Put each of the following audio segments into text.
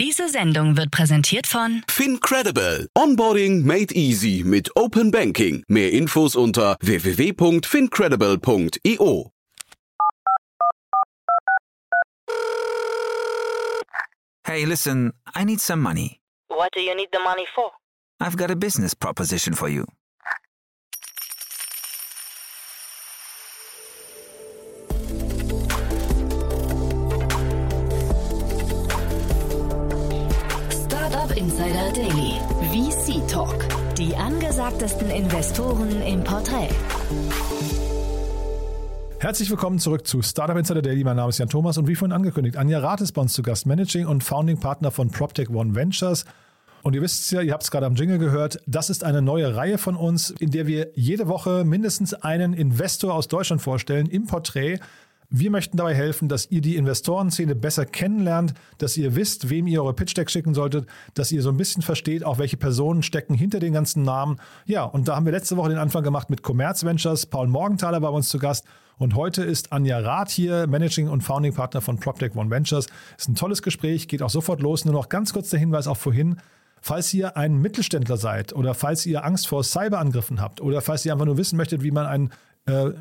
Diese Sendung wird präsentiert von FinCredible. Onboarding made easy mit Open Banking. Mehr Infos unter www.fincredible.io. Hey, listen, I need some money. What do you need the money for? I've got a business proposition for you. Startup Insider Daily. VC Talk. Die angesagtesten Investoren im Porträt. Herzlich willkommen zurück zu Startup Insider Daily. Mein Name ist Jan Thomas und wie vorhin angekündigt, Anja Rath ist bei uns zu Gast, Managing und Founding Partner von PropTech One Ventures. Und ihr wisst es ja, ihr habt es gerade am Jingle gehört, das ist eine neue Reihe von uns, in der wir jede Woche mindestens einen Investor aus Deutschland vorstellen im Porträt. Wir möchten dabei helfen, dass ihr die Investorenszene besser kennenlernt, dass ihr wisst, wem ihr eure Pitch Deck schicken solltet, dass ihr so ein bisschen versteht, auch welche Personen stecken hinter den ganzen Namen. Ja, und da haben wir letzte Woche den Anfang gemacht mit Commerz Ventures. Paul Morgenthaler war bei uns zu Gast. Und heute ist Anja Rath hier, Managing und Founding Partner von PropTech One Ventures. Ist ein tolles Gespräch, geht auch sofort los. Nur noch ganz kurz der Hinweis auch vorhin. Falls ihr ein Mittelständler seid oder falls ihr Angst vor Cyberangriffen habt oder falls ihr einfach nur wissen möchtet, wie man ein äh,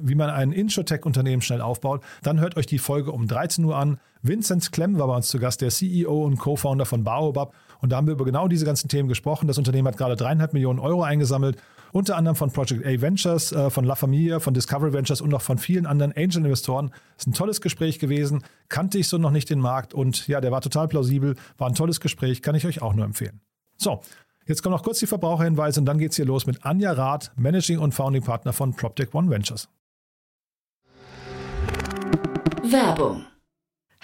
wie man ein Insurtech-Unternehmen schnell aufbaut, dann hört euch die Folge um 13 Uhr an. Vincent Klemm war bei uns zu Gast, der CEO und Co-Founder von Baobab. Und da haben wir über genau diese ganzen Themen gesprochen. Das Unternehmen hat gerade dreieinhalb Millionen Euro eingesammelt, unter anderem von Project A Ventures, äh, von La Familia, von Discovery Ventures und noch von vielen anderen Angel-Investoren. Ist ein tolles Gespräch gewesen. Kannte ich so noch nicht den Markt und ja, der war total plausibel. War ein tolles Gespräch, kann ich euch auch nur empfehlen. So, Jetzt kommen noch kurz die Verbraucherhinweise und dann geht es hier los mit Anja Rath, Managing und Founding Partner von PropTech One Ventures. Werbung.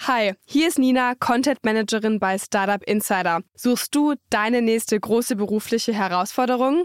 Hi, hier ist Nina, Content Managerin bei Startup Insider. Suchst du deine nächste große berufliche Herausforderung?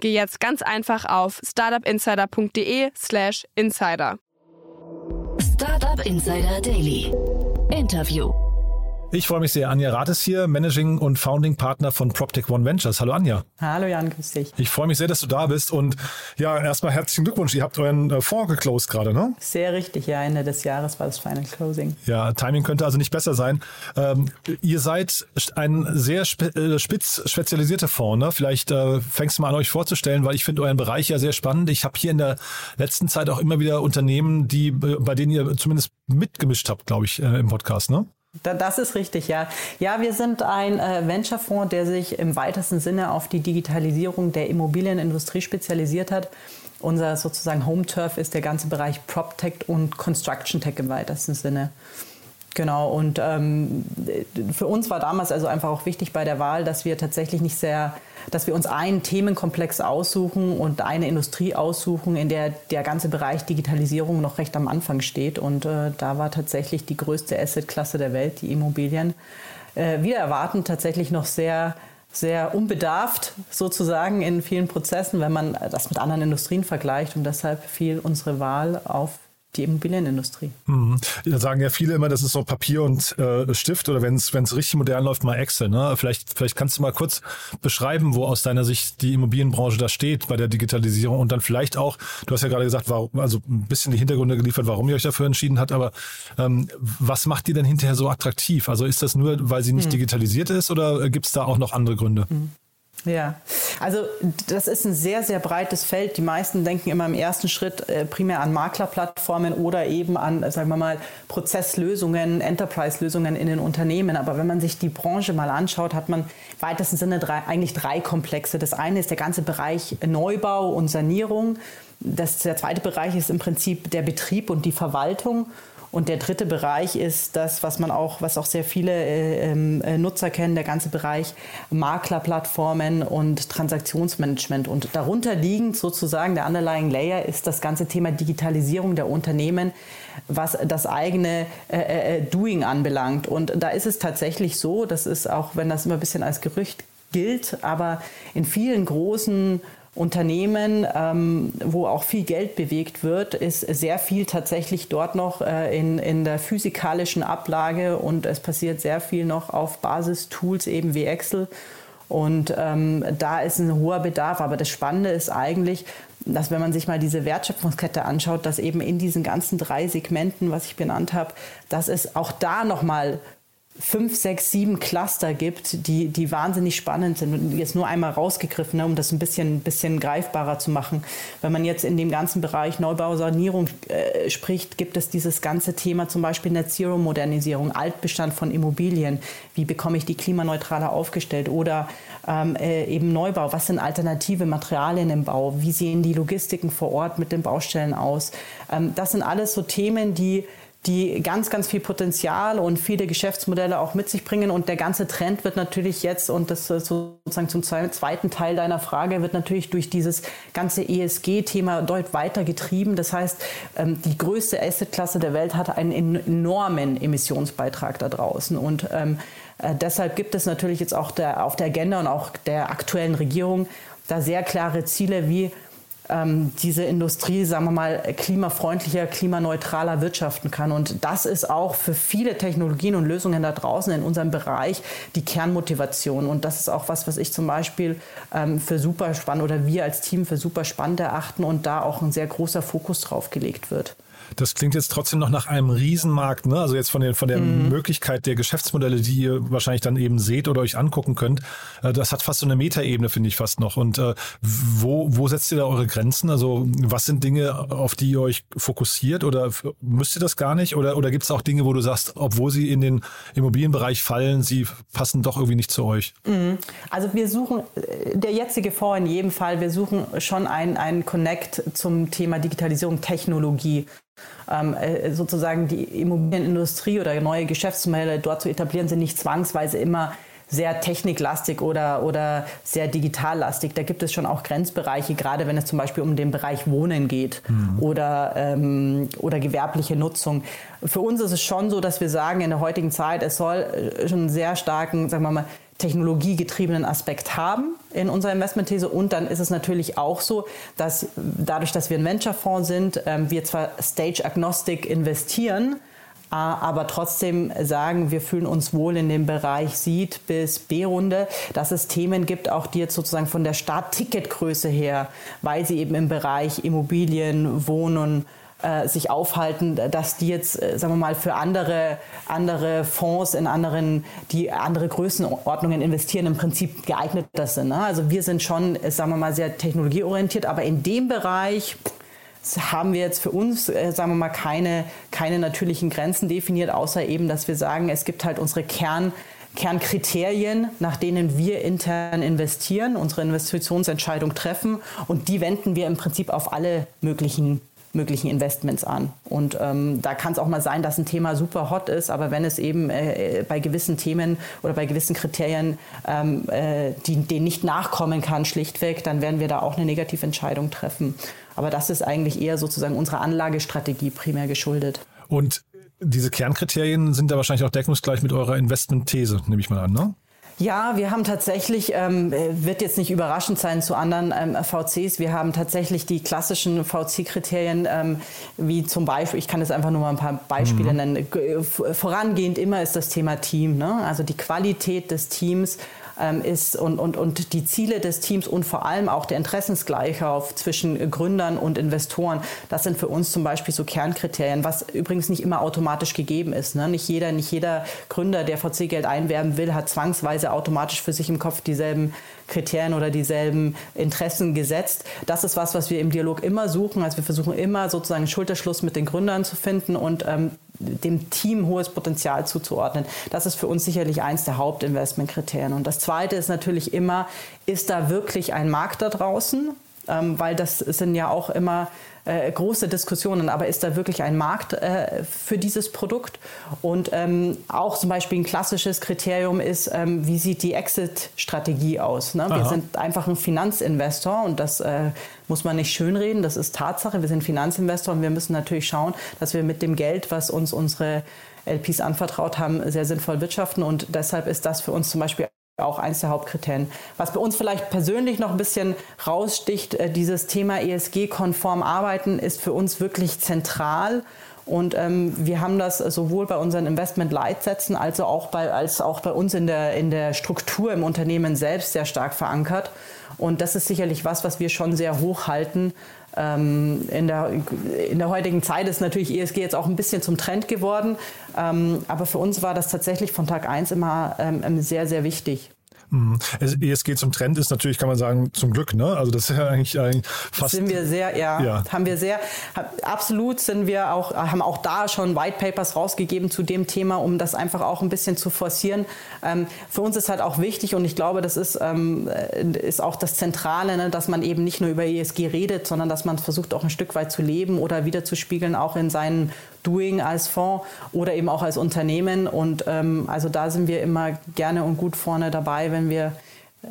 geh jetzt ganz einfach auf startupinsider.de/slash insider. Startup Insider Daily. Interview. Ich freue mich sehr. Anja Rath ist hier, Managing und Founding Partner von PropTech One Ventures. Hallo Anja. Hallo Jan, grüß dich. Ich freue mich sehr, dass du da bist und ja, erstmal herzlichen Glückwunsch. Ihr habt euren äh, Fonds geclosed gerade, ne? Sehr richtig, ja, Ende des Jahres war das Final Closing. Ja, Timing könnte also nicht besser sein. Ähm, ihr seid ein sehr spe äh, spitz spezialisierter Fonds, ne? Vielleicht äh, fängst du mal an, euch vorzustellen, weil ich finde euren Bereich ja sehr spannend. Ich habe hier in der letzten Zeit auch immer wieder Unternehmen, die äh, bei denen ihr zumindest mitgemischt habt, glaube ich, äh, im Podcast, ne? Das ist richtig, ja. Ja, wir sind ein äh, Venture-Fonds, der sich im weitesten Sinne auf die Digitalisierung der Immobilienindustrie spezialisiert hat. Unser sozusagen Home-Turf ist der ganze Bereich PropTech und Construction Tech im weitesten Sinne. Genau, und ähm, für uns war damals also einfach auch wichtig bei der Wahl, dass wir tatsächlich nicht sehr, dass wir uns einen Themenkomplex aussuchen und eine Industrie aussuchen, in der der ganze Bereich Digitalisierung noch recht am Anfang steht. Und äh, da war tatsächlich die größte Assetklasse der Welt, die Immobilien. Äh, wir erwarten tatsächlich noch sehr sehr unbedarft sozusagen in vielen Prozessen, wenn man das mit anderen Industrien vergleicht. Und deshalb fiel unsere Wahl auf die Immobilienindustrie. Mhm. Da sagen ja viele immer, das ist so Papier und äh, Stift oder wenn es richtig modern läuft, mal Excel. Ne? Vielleicht, vielleicht kannst du mal kurz beschreiben, wo aus deiner Sicht die Immobilienbranche da steht bei der Digitalisierung und dann vielleicht auch, du hast ja gerade gesagt, warum, also ein bisschen die Hintergründe geliefert, warum ihr euch dafür entschieden habt, aber ähm, was macht die denn hinterher so attraktiv? Also ist das nur, weil sie nicht mhm. digitalisiert ist oder gibt es da auch noch andere Gründe? Mhm. Ja, also das ist ein sehr, sehr breites Feld. Die meisten denken immer im ersten Schritt äh, primär an Maklerplattformen oder eben an, sagen wir mal, Prozesslösungen, Enterprise-Lösungen in den Unternehmen. Aber wenn man sich die Branche mal anschaut, hat man im weitesten Sinne drei, eigentlich drei Komplexe. Das eine ist der ganze Bereich Neubau und Sanierung. Das, der zweite Bereich ist im Prinzip der Betrieb und die Verwaltung. Und der dritte Bereich ist das, was man auch, was auch sehr viele äh, ähm, äh, Nutzer kennen, der ganze Bereich Maklerplattformen und Transaktionsmanagement. Und darunter liegend sozusagen der underlying Layer ist das ganze Thema Digitalisierung der Unternehmen, was das eigene äh, äh, äh, Doing anbelangt. Und da ist es tatsächlich so, das ist auch, wenn das immer ein bisschen als Gerücht gilt, aber in vielen großen Unternehmen, ähm, wo auch viel Geld bewegt wird, ist sehr viel tatsächlich dort noch äh, in, in der physikalischen Ablage und es passiert sehr viel noch auf Basistools eben wie Excel. Und ähm, da ist ein hoher Bedarf. Aber das Spannende ist eigentlich, dass wenn man sich mal diese Wertschöpfungskette anschaut, dass eben in diesen ganzen drei Segmenten, was ich benannt habe, dass es auch da nochmal fünf, sechs, sieben Cluster gibt, die, die wahnsinnig spannend sind. Und jetzt nur einmal rausgegriffen, ne, um das ein bisschen, bisschen greifbarer zu machen. Wenn man jetzt in dem ganzen Bereich Neubau, Sanierung äh, spricht, gibt es dieses ganze Thema zum Beispiel Net Zero Modernisierung, Altbestand von Immobilien. Wie bekomme ich die klimaneutraler aufgestellt? Oder ähm, äh, eben Neubau. Was sind alternative Materialien im Bau? Wie sehen die Logistiken vor Ort mit den Baustellen aus? Ähm, das sind alles so Themen, die die ganz, ganz viel Potenzial und viele Geschäftsmodelle auch mit sich bringen. Und der ganze Trend wird natürlich jetzt, und das sozusagen zum zweiten Teil deiner Frage, wird natürlich durch dieses ganze ESG-Thema deutlich weiter getrieben. Das heißt, ähm, die größte Assetklasse der Welt hat einen enormen Emissionsbeitrag da draußen. Und ähm, äh, deshalb gibt es natürlich jetzt auch der, auf der Agenda und auch der aktuellen Regierung da sehr klare Ziele, wie ähm, diese Industrie, sagen wir mal, klimafreundlicher, klimaneutraler wirtschaften kann. Und das ist auch für viele Technologien und Lösungen da draußen in unserem Bereich die Kernmotivation. Und das ist auch was, was ich zum Beispiel ähm, für super spannend oder wir als Team für super spannend erachten und da auch ein sehr großer Fokus drauf gelegt wird. Das klingt jetzt trotzdem noch nach einem Riesenmarkt, ne? Also jetzt von, den, von der mhm. Möglichkeit der Geschäftsmodelle, die ihr wahrscheinlich dann eben seht oder euch angucken könnt. Äh, das hat fast so eine Metaebene, finde ich fast noch. Und äh, wo, wo setzt ihr da eure Grenzen? Also was sind Dinge, auf die ihr euch fokussiert oder müsst ihr das gar nicht? Oder, oder gibt es auch Dinge, wo du sagst, obwohl sie in den Immobilienbereich fallen, sie passen doch irgendwie nicht zu euch? Mhm. Also wir suchen, äh, der jetzige Fonds in jedem Fall, wir suchen schon einen Connect zum Thema Digitalisierung, Technologie ähm, äh, sozusagen die Immobilienindustrie oder neue Geschäftsmodelle dort zu etablieren, sind nicht zwangsweise immer sehr techniklastig oder, oder sehr digitallastig. Da gibt es schon auch Grenzbereiche, gerade wenn es zum Beispiel um den Bereich Wohnen geht mhm. oder, ähm, oder gewerbliche Nutzung. Für uns ist es schon so, dass wir sagen, in der heutigen Zeit, es soll äh, schon einen sehr starken, sagen wir mal, technologiegetriebenen Aspekt haben in unserer Investmentthese. Und dann ist es natürlich auch so, dass dadurch, dass wir ein Venture-Fonds sind, ähm, wir zwar stage-agnostic investieren, äh, aber trotzdem sagen, wir fühlen uns wohl in dem Bereich Seed bis B-Runde, dass es Themen gibt, auch die jetzt sozusagen von der Startticketgröße her, weil sie eben im Bereich Immobilien, Wohnen, äh, sich aufhalten, dass die jetzt, äh, sagen wir mal, für andere, andere Fonds in anderen, die andere Größenordnungen investieren, im Prinzip geeigneter sind. Ne? Also wir sind schon, sagen wir mal, sehr technologieorientiert, aber in dem Bereich haben wir jetzt für uns, äh, sagen wir mal, keine, keine natürlichen Grenzen definiert, außer eben, dass wir sagen, es gibt halt unsere Kern, Kernkriterien, nach denen wir intern investieren, unsere Investitionsentscheidung treffen und die wenden wir im Prinzip auf alle möglichen möglichen Investments an. Und ähm, da kann es auch mal sein, dass ein Thema super hot ist, aber wenn es eben äh, bei gewissen Themen oder bei gewissen Kriterien ähm, äh, die, denen nicht nachkommen kann, schlichtweg, dann werden wir da auch eine Negativentscheidung treffen. Aber das ist eigentlich eher sozusagen unserer Anlagestrategie primär geschuldet. Und diese Kernkriterien sind da wahrscheinlich auch deckungsgleich mit eurer Investmentthese, nehme ich mal an, ne? Ja, wir haben tatsächlich, ähm, wird jetzt nicht überraschend sein zu anderen ähm, VCs, wir haben tatsächlich die klassischen VC-Kriterien, ähm, wie zum Beispiel, ich kann jetzt einfach nur mal ein paar Beispiele mhm. nennen. Vorangehend immer ist das Thema Team, ne? also die Qualität des Teams ist und, und, und die Ziele des Teams und vor allem auch der Interessensgleichheit zwischen Gründern und Investoren, das sind für uns zum Beispiel so Kernkriterien, was übrigens nicht immer automatisch gegeben ist. Ne? Nicht, jeder, nicht jeder Gründer, der VC-Geld einwerben will, hat zwangsweise automatisch für sich im Kopf dieselben Kriterien oder dieselben Interessen gesetzt. Das ist was, was wir im Dialog immer suchen. Also wir versuchen immer sozusagen Schulterschluss mit den Gründern zu finden und ähm, dem Team hohes Potenzial zuzuordnen. Das ist für uns sicherlich eins der Hauptinvestmentkriterien. Und das Zweite ist natürlich immer, ist da wirklich ein Markt da draußen? Ähm, weil das sind ja auch immer äh, große Diskussionen, aber ist da wirklich ein Markt äh, für dieses Produkt? Und ähm, auch zum Beispiel ein klassisches Kriterium ist, ähm, wie sieht die Exit-Strategie aus? Ne? Wir sind einfach ein Finanzinvestor und das äh, muss man nicht schönreden, das ist Tatsache. Wir sind Finanzinvestor und wir müssen natürlich schauen, dass wir mit dem Geld, was uns unsere LPs anvertraut haben, sehr sinnvoll wirtschaften. Und deshalb ist das für uns zum Beispiel auch eines der Hauptkriterien. Was bei uns vielleicht persönlich noch ein bisschen raussticht, äh, dieses Thema ESG-konform arbeiten ist für uns wirklich zentral. Und ähm, wir haben das sowohl bei unseren Investment-Leitsätzen als auch bei, als auch bei uns in der, in der Struktur im Unternehmen selbst sehr stark verankert. Und das ist sicherlich was, was wir schon sehr hoch halten. Ähm, in, der, in der heutigen Zeit ist natürlich ESG jetzt auch ein bisschen zum Trend geworden. Ähm, aber für uns war das tatsächlich von Tag 1 immer ähm, sehr, sehr wichtig. Mhm. ESG zum Trend ist natürlich, kann man sagen, zum Glück, ne? Also das ist ja eigentlich, eigentlich fast. Sind wir sehr, ja, ja, haben wir sehr, absolut sind wir auch, haben auch da schon White Papers rausgegeben zu dem Thema, um das einfach auch ein bisschen zu forcieren. Ähm, für uns ist halt auch wichtig und ich glaube, das ist, ähm, ist auch das Zentrale, ne, dass man eben nicht nur über ESG redet, sondern dass man versucht auch ein Stück weit zu leben oder wiederzuspiegeln, auch in seinen Doing als Fonds oder eben auch als Unternehmen. Und ähm, also da sind wir immer gerne und gut vorne dabei, wenn wir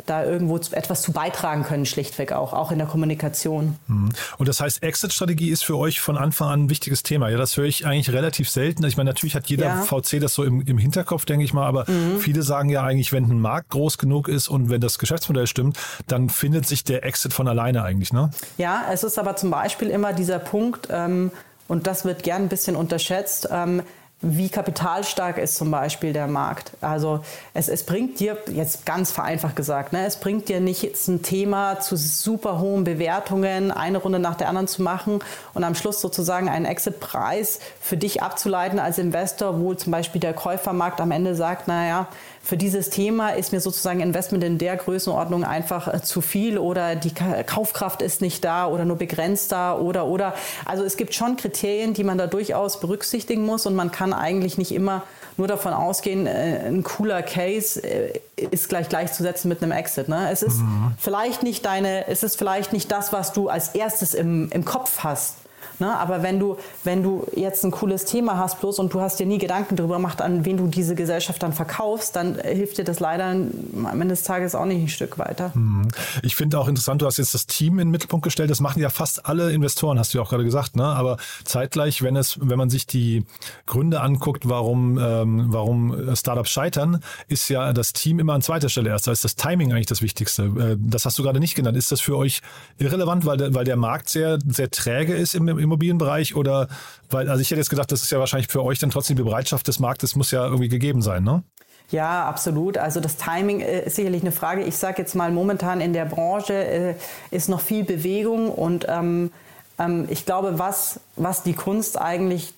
da irgendwo etwas zu beitragen können, schlichtweg auch, auch in der Kommunikation. Mhm. Und das heißt, Exit-Strategie ist für euch von Anfang an ein wichtiges Thema. Ja, das höre ich eigentlich relativ selten. Ich meine, natürlich hat jeder ja. VC das so im, im Hinterkopf, denke ich mal, aber mhm. viele sagen ja eigentlich, wenn ein Markt groß genug ist und wenn das Geschäftsmodell stimmt, dann findet sich der Exit von alleine eigentlich, ne? Ja, es ist aber zum Beispiel immer dieser Punkt, ähm, und das wird gern ein bisschen unterschätzt. Ähm, wie kapitalstark ist zum Beispiel der Markt. Also es, es bringt dir, jetzt ganz vereinfacht gesagt, ne, es bringt dir nicht jetzt ein Thema zu super hohen Bewertungen, eine Runde nach der anderen zu machen und am Schluss sozusagen einen Exit-Preis für dich abzuleiten als Investor, wo zum Beispiel der Käufermarkt am Ende sagt, naja, für dieses Thema ist mir sozusagen Investment in der Größenordnung einfach äh, zu viel oder die Kaufkraft ist nicht da oder nur begrenzt da oder oder. Also es gibt schon Kriterien, die man da durchaus berücksichtigen muss und man kann eigentlich nicht immer nur davon ausgehen, äh, ein cooler Case äh, ist gleich gleichzusetzen mit einem Exit. Ne? Es ist mhm. vielleicht nicht deine, es ist vielleicht nicht das, was du als erstes im, im Kopf hast. Ne? Aber wenn du, wenn du jetzt ein cooles Thema hast bloß und du hast dir nie Gedanken darüber gemacht, an wen du diese Gesellschaft dann verkaufst, dann hilft dir das leider am Ende des Tages auch nicht ein Stück weiter. Mhm. Ich finde auch interessant, du hast jetzt das Team in den Mittelpunkt gestellt. Das machen ja fast alle Investoren, hast du ja auch gerade gesagt. Ne? Aber zeitgleich, wenn es, wenn man sich die Gründe anguckt, warum, ähm, warum Startups scheitern, ist ja das Team immer an zweiter Stelle erst. Da ist das Timing eigentlich das Wichtigste. Äh, das hast du gerade nicht genannt. Ist das für euch irrelevant, weil der, weil der Markt sehr, sehr träge ist im, im Immobilienbereich oder weil, also ich hätte jetzt gedacht, das ist ja wahrscheinlich für euch dann trotzdem die Bereitschaft des Marktes muss ja irgendwie gegeben sein, ne? Ja, absolut. Also das Timing äh, ist sicherlich eine Frage. Ich sage jetzt mal, momentan in der Branche äh, ist noch viel Bewegung und ähm, ähm, ich glaube, was, was die Kunst eigentlich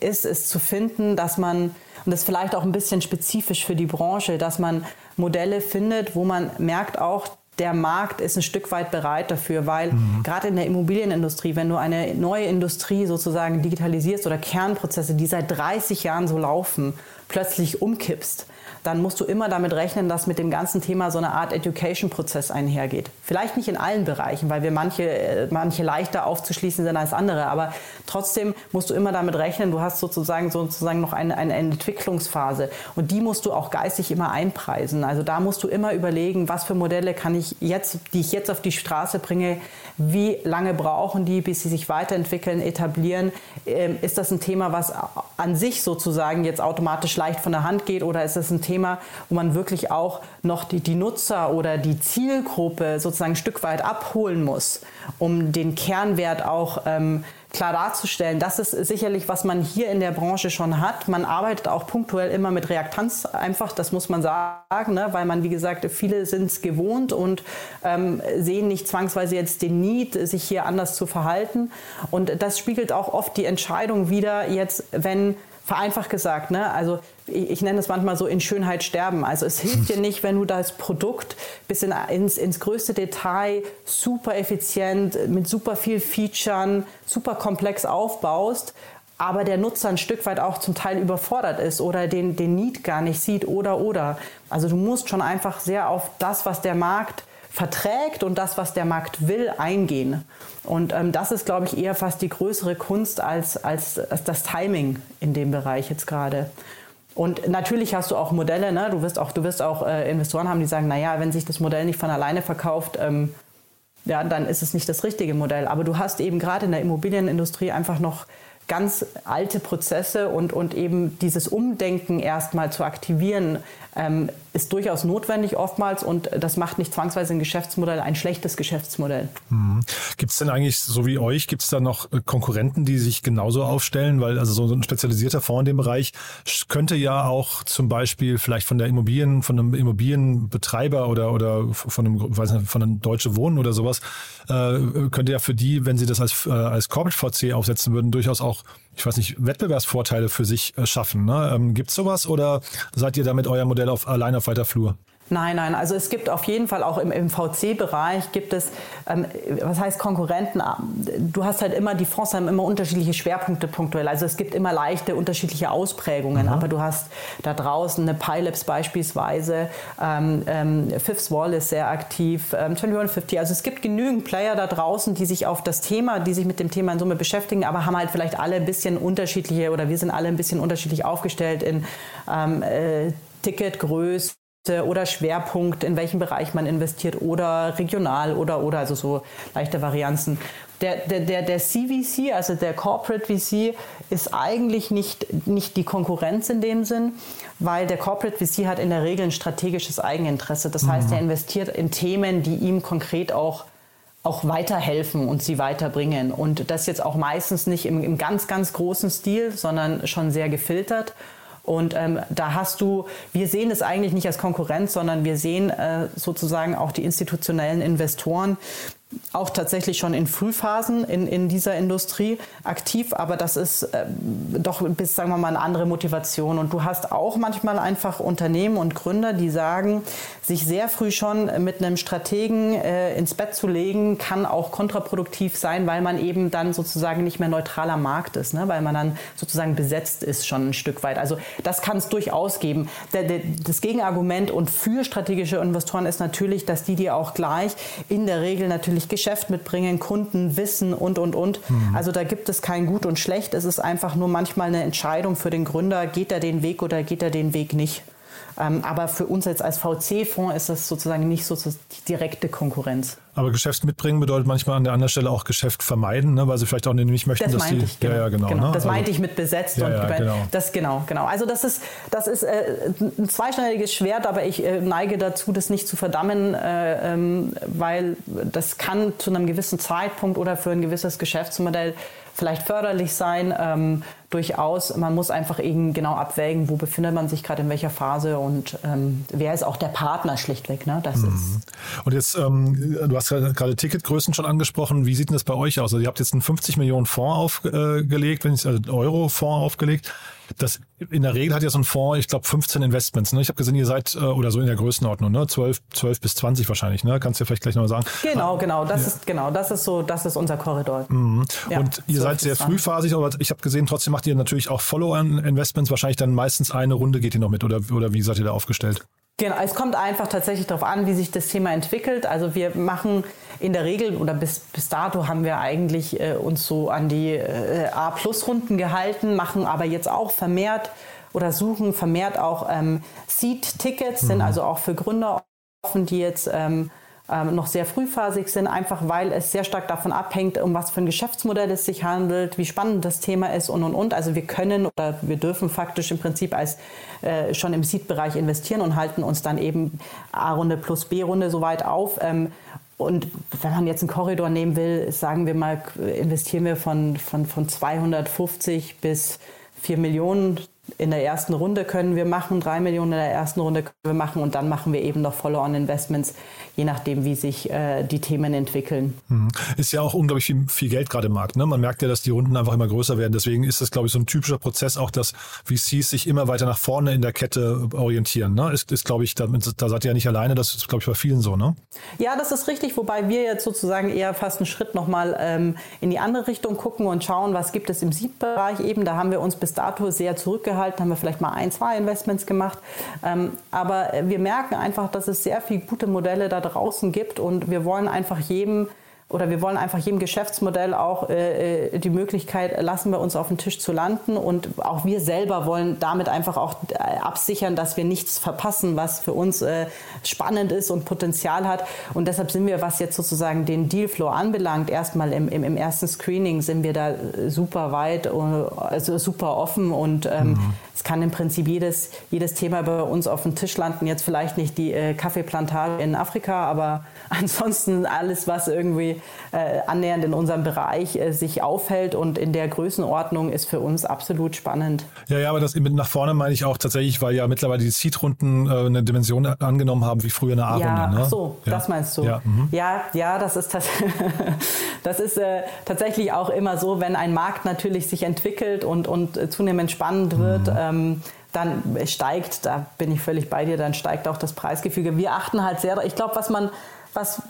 ist, ist zu finden, dass man, und das ist vielleicht auch ein bisschen spezifisch für die Branche, dass man Modelle findet, wo man merkt auch, der Markt ist ein Stück weit bereit dafür, weil mhm. gerade in der Immobilienindustrie, wenn du eine neue Industrie sozusagen digitalisierst oder Kernprozesse, die seit 30 Jahren so laufen, plötzlich umkippst, dann musst du immer damit rechnen, dass mit dem ganzen Thema so eine Art Education-Prozess einhergeht. Vielleicht nicht in allen Bereichen, weil wir manche, äh, manche leichter aufzuschließen sind als andere, aber trotzdem musst du immer damit rechnen, du hast sozusagen, sozusagen noch eine, eine Entwicklungsphase und die musst du auch geistig immer einpreisen. Also da musst du immer überlegen, was für Modelle kann ich jetzt, die ich jetzt auf die Straße bringe, wie lange brauchen die, bis sie sich weiterentwickeln, etablieren? Ähm, ist das ein Thema, was an sich sozusagen jetzt automatisch leicht von der Hand geht oder ist das ein Thema, wo man wirklich auch noch die, die Nutzer oder die Zielgruppe sozusagen ein Stück weit abholen muss, um den Kernwert auch ähm, klar darzustellen. Das ist sicherlich, was man hier in der Branche schon hat. Man arbeitet auch punktuell immer mit Reaktanz einfach, das muss man sagen, ne? weil man, wie gesagt, viele sind es gewohnt und ähm, sehen nicht zwangsweise jetzt den Need, sich hier anders zu verhalten. Und das spiegelt auch oft die Entscheidung wieder jetzt, wenn vereinfacht gesagt, ne? also ich, ich, nenne es manchmal so in Schönheit sterben. Also es hilft dir nicht, wenn du das Produkt bis in, ins, ins größte Detail super effizient, mit super viel Featuren, super komplex aufbaust, aber der Nutzer ein Stück weit auch zum Teil überfordert ist oder den, den Need gar nicht sieht oder oder. Also du musst schon einfach sehr auf das, was der Markt verträgt und das, was der Markt will, eingehen. Und ähm, das ist, glaube ich, eher fast die größere Kunst als, als, als das Timing in dem Bereich jetzt gerade. Und natürlich hast du auch Modelle, ne? du wirst auch, du wirst auch äh, Investoren haben, die sagen, naja, wenn sich das Modell nicht von alleine verkauft, ähm, ja, dann ist es nicht das richtige Modell. Aber du hast eben gerade in der Immobilienindustrie einfach noch ganz alte Prozesse und, und eben dieses Umdenken erstmal zu aktivieren, ähm, ist durchaus notwendig oftmals und das macht nicht zwangsweise ein Geschäftsmodell ein schlechtes Geschäftsmodell. Mhm. Gibt es denn eigentlich, so wie euch, gibt es da noch äh, Konkurrenten, die sich genauso aufstellen? Weil also so ein spezialisierter Fonds in dem Bereich könnte ja auch zum Beispiel vielleicht von der Immobilien, von einem Immobilienbetreiber oder, oder von einem, weiß nicht, von einem Deutsche Wohnen oder sowas, äh, könnte ja für die, wenn sie das als, äh, als Corporate VC aufsetzen würden, durchaus auch ich weiß nicht, Wettbewerbsvorteile für sich äh, schaffen. Ne? Ähm, Gibt es sowas oder seid ihr damit euer Modell auf, allein auf weiter Flur? Nein, nein, also es gibt auf jeden Fall auch im, im VC-Bereich gibt es, ähm, was heißt Konkurrenten? Du hast halt immer, die Fonds haben immer unterschiedliche Schwerpunkte punktuell. Also es gibt immer leichte unterschiedliche Ausprägungen, mhm. aber du hast da draußen eine Pilops beispielsweise, ähm, ähm, Fifth Wall ist sehr aktiv, ähm, 2150. Also es gibt genügend Player da draußen, die sich auf das Thema, die sich mit dem Thema in Summe beschäftigen, aber haben halt vielleicht alle ein bisschen unterschiedliche oder wir sind alle ein bisschen unterschiedlich aufgestellt in ähm, äh, Ticketgröße oder Schwerpunkt, in welchem Bereich man investiert oder regional oder oder also so leichte Varianzen. Der, der, der, der CVC, also der Corporate VC, ist eigentlich nicht, nicht die Konkurrenz in dem Sinn, weil der Corporate VC hat in der Regel ein strategisches Eigeninteresse. Das heißt, er mhm. investiert in Themen, die ihm konkret auch auch weiterhelfen und sie weiterbringen. Und das jetzt auch meistens nicht im, im ganz, ganz großen Stil, sondern schon sehr gefiltert. Und ähm, da hast du, wir sehen es eigentlich nicht als Konkurrenz, sondern wir sehen äh, sozusagen auch die institutionellen Investoren, auch tatsächlich schon in Frühphasen in, in dieser Industrie aktiv, aber das ist äh, doch bis, sagen wir mal, eine andere Motivation. Und du hast auch manchmal einfach Unternehmen und Gründer, die sagen, sich sehr früh schon mit einem Strategen äh, ins Bett zu legen, kann auch kontraproduktiv sein, weil man eben dann sozusagen nicht mehr neutraler Markt ist, ne? weil man dann sozusagen besetzt ist schon ein Stück weit. Also das kann es durchaus geben. Der, der, das Gegenargument und für strategische Investoren ist natürlich, dass die dir auch gleich in der Regel natürlich natürlich Geschäft mitbringen, Kunden, Wissen und, und, und. Mhm. Also da gibt es kein Gut und Schlecht. Es ist einfach nur manchmal eine Entscheidung für den Gründer, geht er den Weg oder geht er den Weg nicht. Ähm, aber für uns jetzt als VC-Fonds ist das sozusagen nicht so die direkte Konkurrenz. Aber Geschäft mitbringen bedeutet manchmal an der anderen Stelle auch Geschäft vermeiden, ne? weil sie vielleicht auch nicht möchten, das dass die. Ich, genau. Ja, ja, genau. genau. Ne? Das meinte ich mit besetzt ja, und ja, genau. das genau, genau. Also das ist, das ist äh, ein zweischneidiges Schwert, aber ich äh, neige dazu, das nicht zu verdammen, äh, ähm, weil das kann zu einem gewissen Zeitpunkt oder für ein gewisses Geschäftsmodell vielleicht förderlich sein. Ähm, durchaus, man muss einfach eben genau abwägen, wo befindet man sich gerade in welcher Phase und ähm, wer ist auch der Partner schlichtweg. Ne? Das mhm. ist und jetzt, ähm, du hast gerade Ticketgrößen schon angesprochen. Wie sieht denn das bei euch aus? Also ihr habt jetzt einen 50 Millionen Fonds aufgelegt, wenn ich also Euro-Fonds aufgelegt das in der Regel hat ja so ein Fonds, ich glaube, 15 Investments. Ne? Ich habe gesehen, ihr seid äh, oder so in der Größenordnung, ne? 12, 12 bis 20 wahrscheinlich. Ne? Kannst du ja vielleicht gleich noch sagen. Genau, genau. Das ja. ist genau, das ist so, das ist unser Korridor. Mhm. Ja, und ihr seid sehr frühphasig, aber ich habe gesehen, trotzdem macht ihr natürlich auch Follow-on-Investments. Wahrscheinlich dann meistens eine Runde geht ihr noch mit oder, oder wie seid ihr da aufgestellt? Genau, es kommt einfach tatsächlich darauf an, wie sich das Thema entwickelt. Also wir machen in der Regel oder bis, bis dato haben wir eigentlich äh, uns so an die äh, A-Plus-Runden gehalten, machen aber jetzt auch vermehrt oder suchen vermehrt auch ähm, Seed-Tickets, mhm. sind also auch für Gründer offen, die jetzt ähm, ähm, noch sehr frühphasig sind, einfach weil es sehr stark davon abhängt, um was für ein Geschäftsmodell es sich handelt, wie spannend das Thema ist und und und. Also wir können oder wir dürfen faktisch im Prinzip als äh, schon im Seed-Bereich investieren und halten uns dann eben A-Runde plus B-Runde so weit auf. Ähm, und wenn man jetzt einen Korridor nehmen will, sagen wir mal, investieren wir von, von, von 250 bis 4 Millionen in der ersten Runde können wir machen, drei Millionen in der ersten Runde können wir machen und dann machen wir eben noch Follow-on-Investments, je nachdem, wie sich äh, die Themen entwickeln. Mhm. Ist ja auch unglaublich viel, viel Geld gerade im Markt. Ne? Man merkt ja, dass die Runden einfach immer größer werden. Deswegen ist das, glaube ich, so ein typischer Prozess auch, dass VCs sich immer weiter nach vorne in der Kette orientieren. Ne? Ist, ist glaube ich, da, da seid ihr ja nicht alleine. Das ist, glaube ich, bei vielen so. Ne? Ja, das ist richtig. Wobei wir jetzt sozusagen eher fast einen Schritt nochmal ähm, in die andere Richtung gucken und schauen, was gibt es im Seed-Bereich eben. Da haben wir uns bis dato sehr zurückgehalten gehalten, haben wir vielleicht mal ein, zwei Investments gemacht. Ähm, aber wir merken einfach, dass es sehr viele gute Modelle da draußen gibt und wir wollen einfach jedem oder wir wollen einfach jedem Geschäftsmodell auch äh, äh, die Möglichkeit lassen, bei uns auf den Tisch zu landen. Und auch wir selber wollen damit einfach auch äh, absichern, dass wir nichts verpassen, was für uns äh, spannend ist und Potenzial hat. Und deshalb sind wir, was jetzt sozusagen den Dealflow anbelangt, erstmal im, im, im ersten Screening sind wir da äh, super weit, also super offen und ähm, mhm. Es kann im Prinzip jedes, jedes Thema bei uns auf den Tisch landen. Jetzt vielleicht nicht die äh, Kaffeeplantage in Afrika, aber ansonsten alles, was irgendwie äh, annähernd in unserem Bereich äh, sich aufhält und in der Größenordnung ist für uns absolut spannend. Ja, ja, aber das mit nach vorne meine ich auch tatsächlich, weil ja mittlerweile die Seed-Runden äh, eine Dimension angenommen haben wie früher eine A-Runde. Ja, ne? ach so, ja. das meinst du. Ja, mhm. ja, ja, das ist, das, das ist äh, tatsächlich auch immer so, wenn ein Markt natürlich sich entwickelt und, und äh, zunehmend spannend wird. Mhm. Ähm, dann steigt, da bin ich völlig bei dir, dann steigt auch das Preisgefüge. Wir achten halt sehr, ich glaube, was man was,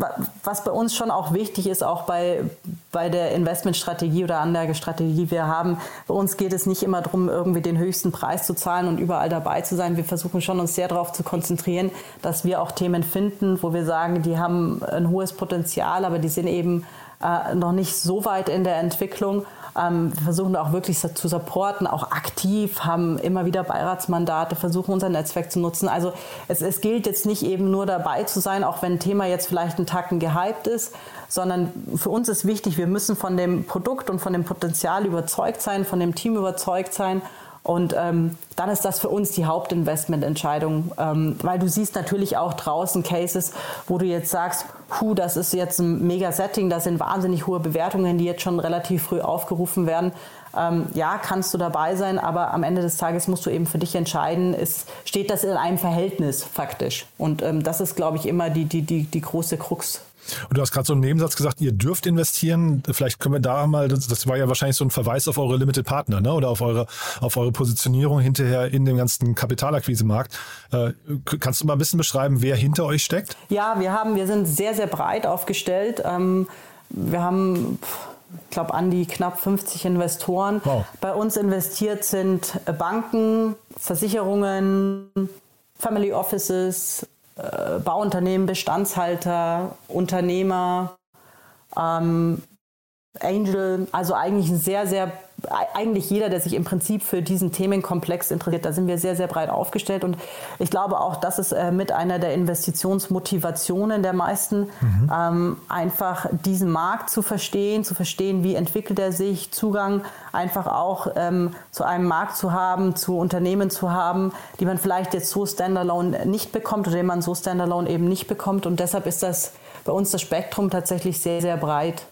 was bei uns schon auch wichtig ist, auch bei, bei der Investmentstrategie oder Anlagestrategie, die wir haben, bei uns geht es nicht immer darum, irgendwie den höchsten Preis zu zahlen und überall dabei zu sein. Wir versuchen schon uns sehr darauf zu konzentrieren, dass wir auch Themen finden, wo wir sagen, die haben ein hohes Potenzial, aber die sind eben äh, noch nicht so weit in der Entwicklung ähm, wir versuchen auch wirklich zu supporten, auch aktiv, haben immer wieder Beiratsmandate, versuchen unser Netzwerk zu nutzen. Also es, es gilt jetzt nicht eben nur dabei zu sein, auch wenn ein Thema jetzt vielleicht einen Tacken gehypt ist, sondern für uns ist wichtig, wir müssen von dem Produkt und von dem Potenzial überzeugt sein, von dem Team überzeugt sein und ähm, dann ist das für uns die Hauptinvestmententscheidung, ähm, weil du siehst natürlich auch draußen Cases, wo du jetzt sagst, hu, das ist jetzt ein Mega-Setting, da sind wahnsinnig hohe Bewertungen, die jetzt schon relativ früh aufgerufen werden. Ähm, ja, kannst du dabei sein, aber am Ende des Tages musst du eben für dich entscheiden, ist, steht das in einem Verhältnis faktisch. Und ähm, das ist, glaube ich, immer die, die, die, die große Krux und du hast gerade so einen Nebensatz gesagt, ihr dürft investieren. Vielleicht können wir da mal, das, das war ja wahrscheinlich so ein Verweis auf eure Limited Partner, ne? Oder auf eure, auf eure Positionierung hinterher in dem ganzen Kapitalakquisemarkt. Äh, kannst du mal ein bisschen beschreiben, wer hinter euch steckt? Ja, wir haben, wir sind sehr, sehr breit aufgestellt. Ähm, wir haben, ich glaube, an die knapp 50 Investoren. Wow. Bei uns investiert sind Banken, Versicherungen, Family Offices, äh, Bauunternehmen, Bestandshalter, Unternehmer, ähm, Angel, also eigentlich ein sehr, sehr eigentlich jeder, der sich im Prinzip für diesen Themenkomplex interessiert, da sind wir sehr, sehr breit aufgestellt. Und ich glaube auch, das ist äh, mit einer der Investitionsmotivationen der meisten, mhm. ähm, einfach diesen Markt zu verstehen, zu verstehen, wie entwickelt er sich, Zugang einfach auch ähm, zu einem Markt zu haben, zu Unternehmen zu haben, die man vielleicht jetzt so standalone nicht bekommt oder den man so standalone eben nicht bekommt. Und deshalb ist das bei uns das Spektrum tatsächlich sehr, sehr breit.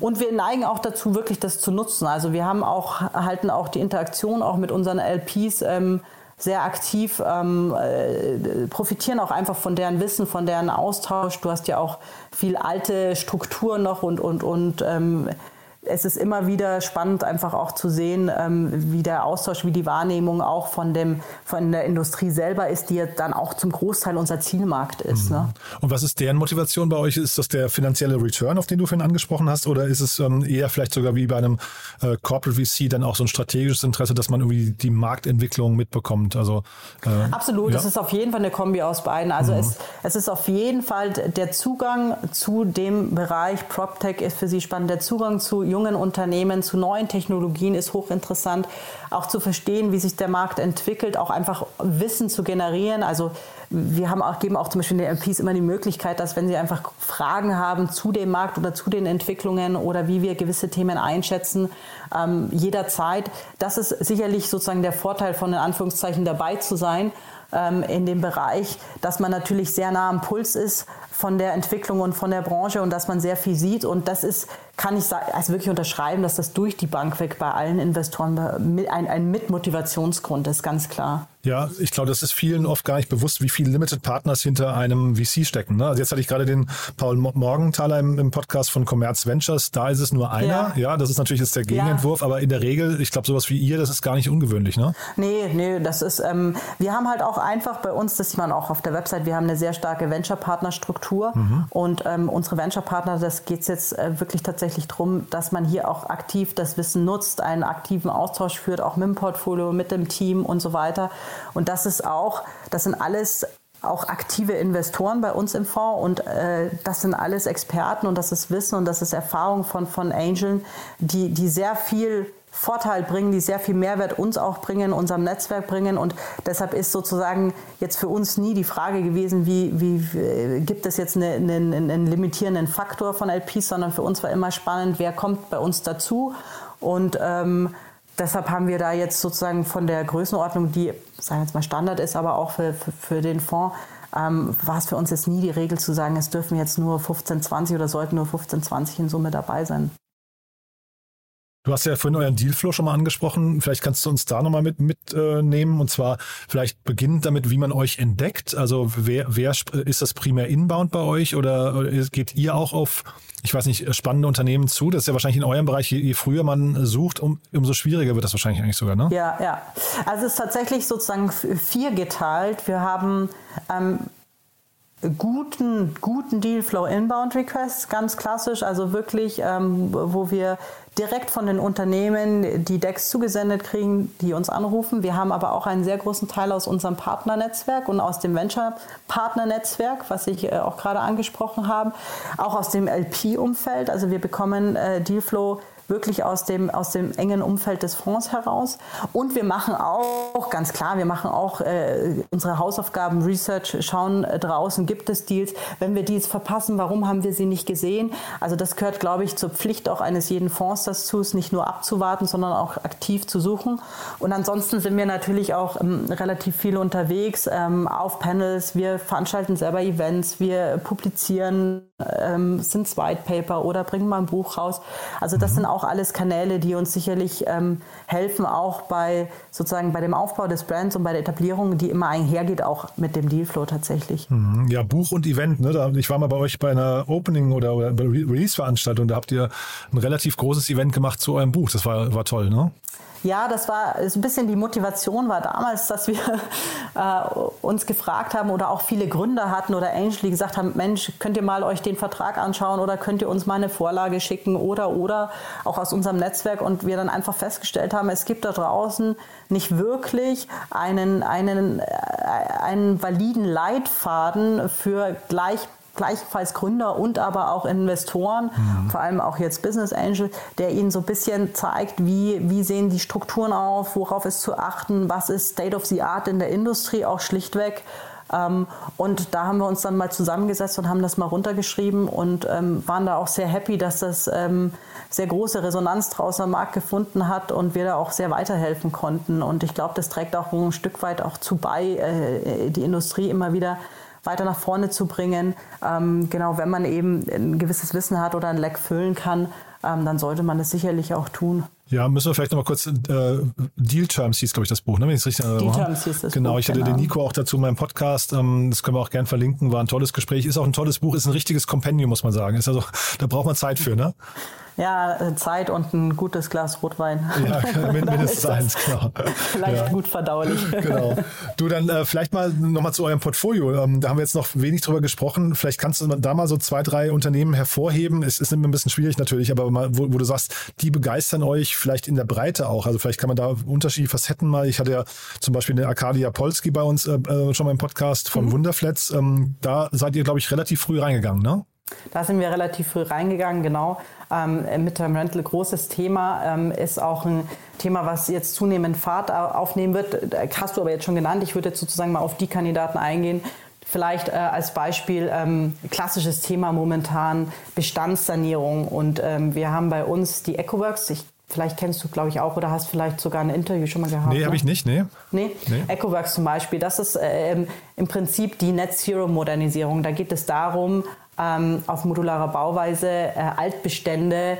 Und wir neigen auch dazu, wirklich das zu nutzen. Also wir haben auch, halten auch die Interaktion auch mit unseren LPs ähm, sehr aktiv, ähm, äh, profitieren auch einfach von deren Wissen, von deren Austausch. Du hast ja auch viel alte Strukturen noch und, und, und ähm, es ist immer wieder spannend, einfach auch zu sehen, ähm, wie der Austausch, wie die Wahrnehmung auch von, dem, von der Industrie selber ist, die dann auch zum Großteil unser Zielmarkt ist. Mhm. Ne? Und was ist deren Motivation bei euch? Ist das der finanzielle Return, auf den du vorhin angesprochen hast, oder ist es ähm, eher vielleicht sogar wie bei einem äh, Corporate VC dann auch so ein strategisches Interesse, dass man irgendwie die Marktentwicklung mitbekommt? Also, äh, Absolut, ja? das ist auf jeden Fall eine Kombi aus beiden. Also mhm. es, es ist auf jeden Fall der Zugang zu dem Bereich PropTech ist für sie spannend, der Zugang zu jungen Unternehmen zu neuen Technologien ist hochinteressant. Auch zu verstehen, wie sich der Markt entwickelt, auch einfach Wissen zu generieren. Also wir haben auch, geben auch zum Beispiel den MPs immer die Möglichkeit, dass wenn sie einfach Fragen haben zu dem Markt oder zu den Entwicklungen oder wie wir gewisse Themen einschätzen, ähm, jederzeit. Das ist sicherlich sozusagen der Vorteil von in Anführungszeichen dabei zu sein ähm, in dem Bereich, dass man natürlich sehr nah am Puls ist von der Entwicklung und von der Branche und dass man sehr viel sieht. Und das ist, kann ich also wirklich unterschreiben, dass das durch die Bank weg bei allen Investoren ein, ein Mitmotivationsgrund ist, ganz klar. Ja, ich glaube, das ist vielen oft gar nicht bewusst, wie viele Limited Partners hinter einem VC stecken. Ne? Also jetzt hatte ich gerade den Paul Morgenthaler im, im, Podcast von Commerz Ventures. Da ist es nur einer. Ja, ja das ist natürlich jetzt der Gegenentwurf, ja. aber in der Regel, ich glaube, sowas wie ihr, das ist gar nicht ungewöhnlich, ne? Nee, nee, das ist, ähm, wir haben halt auch einfach bei uns, das sieht man auch auf der Website, wir haben eine sehr starke Venture-Partner-Struktur mhm. und ähm, unsere Venture-Partner, das geht es jetzt äh, wirklich tatsächlich darum, dass man hier auch aktiv das Wissen nutzt, einen aktiven Austausch führt, auch mit dem Portfolio, mit dem Team und so weiter. Und das ist auch, das sind alles auch aktive Investoren bei uns im Fonds und äh, das sind alles Experten und das ist Wissen und das ist Erfahrung von, von Angeln, die, die sehr viel Vorteil bringen, die sehr viel Mehrwert uns auch bringen, unserem Netzwerk bringen. Und deshalb ist sozusagen jetzt für uns nie die Frage gewesen, wie, wie, wie gibt es jetzt einen, einen, einen limitierenden Faktor von LPs, sondern für uns war immer spannend, wer kommt bei uns dazu. Und ähm, deshalb haben wir da jetzt sozusagen von der Größenordnung, die, sagen wir jetzt mal Standard ist, aber auch für, für, für den Fonds, ähm, war es für uns jetzt nie die Regel zu sagen, es dürfen jetzt nur 15, 20 oder sollten nur 15, 20 in Summe dabei sein. Du hast ja vorhin euren Dealflow schon mal angesprochen. Vielleicht kannst du uns da nochmal mit mitnehmen. Äh, und zwar vielleicht beginnend damit, wie man euch entdeckt. Also wer, wer ist das primär inbound bei euch oder geht ihr auch auf, ich weiß nicht, spannende Unternehmen zu? Das ist ja wahrscheinlich in eurem Bereich, je, je früher man sucht, um, umso schwieriger wird das wahrscheinlich eigentlich sogar, ne? Ja, ja. Also es ist tatsächlich sozusagen vier geteilt. Wir haben ähm, guten, guten Dealflow Inbound Requests, ganz klassisch, also wirklich, ähm, wo wir direkt von den Unternehmen die Decks zugesendet kriegen, die uns anrufen. Wir haben aber auch einen sehr großen Teil aus unserem Partnernetzwerk und aus dem Venture-Partner-Netzwerk, was ich äh, auch gerade angesprochen habe, auch aus dem LP-Umfeld. Also wir bekommen äh, Dealflow wirklich aus dem, aus dem engen Umfeld des Fonds heraus. Und wir machen auch, ganz klar, wir machen auch äh, unsere Hausaufgaben, Research, schauen äh, draußen, gibt es Deals. Wenn wir Deals verpassen, warum haben wir sie nicht gesehen? Also das gehört, glaube ich, zur Pflicht auch eines jeden Fonds dazu, es nicht nur abzuwarten, sondern auch aktiv zu suchen. Und ansonsten sind wir natürlich auch ähm, relativ viel unterwegs ähm, auf Panels. Wir veranstalten selber Events, wir publizieren, ähm, sind White Paper oder bringen mal ein Buch raus. Also das mhm. sind auch auch alles Kanäle, die uns sicherlich ähm, helfen, auch bei sozusagen bei dem Aufbau des Brands und bei der Etablierung, die immer einhergeht, auch mit dem Dealflow tatsächlich. Mhm. Ja, Buch und Event. Ne? ich war mal bei euch bei einer Opening oder, oder Release-Veranstaltung, da habt ihr ein relativ großes Event gemacht zu eurem Buch. Das war, war toll, ne? Ja, das war so ein bisschen die Motivation war damals, dass wir äh, uns gefragt haben oder auch viele Gründer hatten oder Angel, die gesagt haben, Mensch, könnt ihr mal euch den Vertrag anschauen oder könnt ihr uns mal eine Vorlage schicken oder oder auch aus unserem Netzwerk und wir dann einfach festgestellt haben, es gibt da draußen nicht wirklich einen, einen, äh, einen validen Leitfaden für gleich gleichfalls Gründer und aber auch Investoren, mhm. vor allem auch jetzt Business Angel, der ihnen so ein bisschen zeigt, wie, wie sehen die Strukturen auf, worauf ist zu achten, was ist State of the Art in der Industrie, auch schlichtweg. Ähm, und da haben wir uns dann mal zusammengesetzt und haben das mal runtergeschrieben und ähm, waren da auch sehr happy, dass das ähm, sehr große Resonanz draußen am Markt gefunden hat und wir da auch sehr weiterhelfen konnten. Und ich glaube, das trägt auch ein Stück weit auch zu bei, äh, die Industrie immer wieder weiter nach vorne zu bringen. Ähm, genau, wenn man eben ein gewisses Wissen hat oder ein Leck füllen kann, ähm, dann sollte man das sicherlich auch tun. Ja, müssen wir vielleicht noch mal kurz, äh, Deal Terms hieß, glaube ich, das Buch, ne? wenn ich es richtig erinnere. Deal Terms hieß das Genau, Buch, ich hatte genau. den Nico auch dazu in meinem Podcast, ähm, das können wir auch gern verlinken, war ein tolles Gespräch, ist auch ein tolles Buch, ist ein richtiges Kompendium, muss man sagen. Ist also, da braucht man Zeit für, ne? Ja, äh, Zeit und ein gutes Glas Rotwein. Ja, mindestens eins, genau. Vielleicht ja. gut verdaulich. Genau. Du, dann äh, vielleicht mal nochmal zu eurem Portfolio. Ähm, da haben wir jetzt noch wenig drüber gesprochen. Vielleicht kannst du da mal so zwei, drei Unternehmen hervorheben. Es ist immer ein bisschen schwierig natürlich, aber mal, wo, wo, du sagst, die begeistern euch vielleicht in der Breite auch. Also vielleicht kann man da unterschiedliche Facetten mal. Ich hatte ja zum Beispiel eine Arcadia Polski bei uns äh, äh, schon mal im Podcast von mhm. Wunderflats. Ähm, da seid ihr, glaube ich, relativ früh reingegangen, ne? Da sind wir relativ früh reingegangen, genau. Ähm, Midterm Rental, großes Thema, ähm, ist auch ein Thema, was jetzt zunehmend Fahrt aufnehmen wird. Hast du aber jetzt schon genannt. Ich würde jetzt sozusagen mal auf die Kandidaten eingehen. Vielleicht äh, als Beispiel ähm, klassisches Thema momentan Bestandssanierung. Und ähm, wir haben bei uns die EcoWorks. Ich Vielleicht kennst du, glaube ich, auch oder hast vielleicht sogar ein Interview schon mal gehabt. Nee, ne? habe ich nicht, nee. Nee? nee. EcoWorks zum Beispiel, das ist äh, im Prinzip die Net Zero Modernisierung. Da geht es darum, ähm, auf modularer Bauweise äh, Altbestände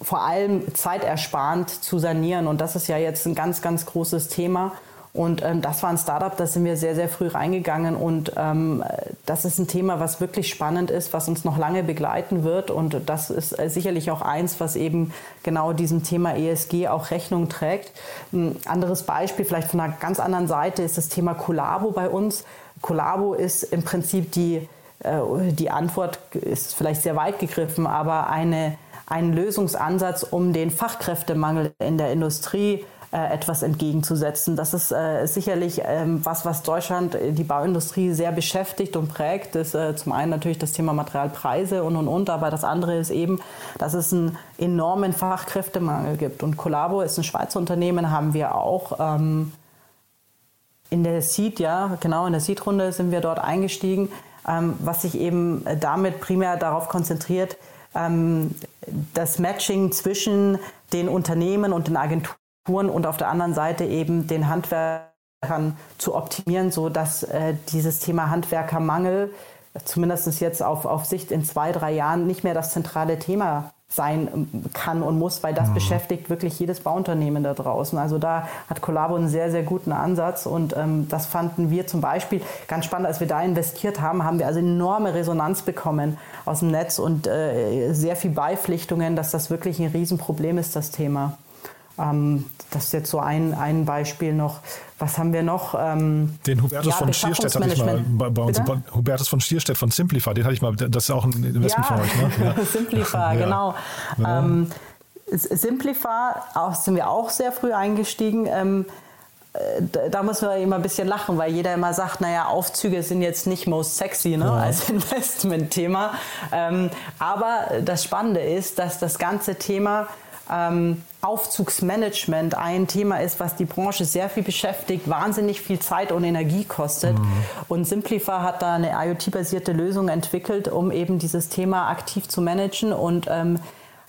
vor allem zeitersparend zu sanieren. Und das ist ja jetzt ein ganz, ganz großes Thema. Und ähm, das war ein Startup, da sind wir sehr, sehr früh reingegangen. Und ähm, das ist ein Thema, was wirklich spannend ist, was uns noch lange begleiten wird. Und das ist äh, sicherlich auch eins, was eben genau diesem Thema ESG auch Rechnung trägt. Ein anderes Beispiel, vielleicht von einer ganz anderen Seite, ist das Thema Collabo bei uns. Collabo ist im Prinzip die, die Antwort, ist vielleicht sehr weit gegriffen, aber eine, ein Lösungsansatz, um den Fachkräftemangel in der Industrie äh, etwas entgegenzusetzen. Das ist äh, sicherlich ähm, was, was Deutschland, äh, die Bauindustrie sehr beschäftigt und prägt. Das ist äh, zum einen natürlich das Thema Materialpreise und und und, aber das andere ist eben, dass es einen enormen Fachkräftemangel gibt. Und Collabo ist ein Schweizer Unternehmen, haben wir auch. Ähm, in der Seed, ja, genau, in der Seed-Runde sind wir dort eingestiegen, was sich eben damit primär darauf konzentriert, ähm, das Matching zwischen den Unternehmen und den Agenturen und auf der anderen Seite eben den Handwerkern zu optimieren, so dass äh, dieses Thema Handwerkermangel zumindest jetzt auf, auf Sicht in zwei, drei Jahren nicht mehr das zentrale Thema sein ähm, kann und muss, weil das mhm. beschäftigt wirklich jedes Bauunternehmen da draußen. Also da hat Collabo einen sehr, sehr guten Ansatz und ähm, das fanden wir zum Beispiel ganz spannend, als wir da investiert haben, haben wir also enorme Resonanz bekommen aus dem Netz und äh, sehr viel Beipflichtungen, dass das wirklich ein Riesenproblem ist, das Thema. Ähm, das ist jetzt so ein, ein Beispiel noch. Was haben wir noch? Ähm, den Hubertus ja, von Stierstedt hatte ich mal bei, uns. Bitte? Hubertus von Stierstedt von Simplify, den hatte ich mal, das ist auch ein Investment ja, von euch, ne? Ja. Simplify, genau. Ja. Ähm, Simplify auch, sind wir auch sehr früh eingestiegen. Ähm, äh, da muss man immer ein bisschen lachen, weil jeder immer sagt, naja, Aufzüge sind jetzt nicht most sexy ne, ja. als Investmentthema. Ähm, aber das Spannende ist, dass das ganze Thema ähm, Aufzugsmanagement ein Thema ist, was die Branche sehr viel beschäftigt, wahnsinnig viel Zeit und Energie kostet. Mhm. Und Simplify hat da eine IoT-basierte Lösung entwickelt, um eben dieses Thema aktiv zu managen und ähm,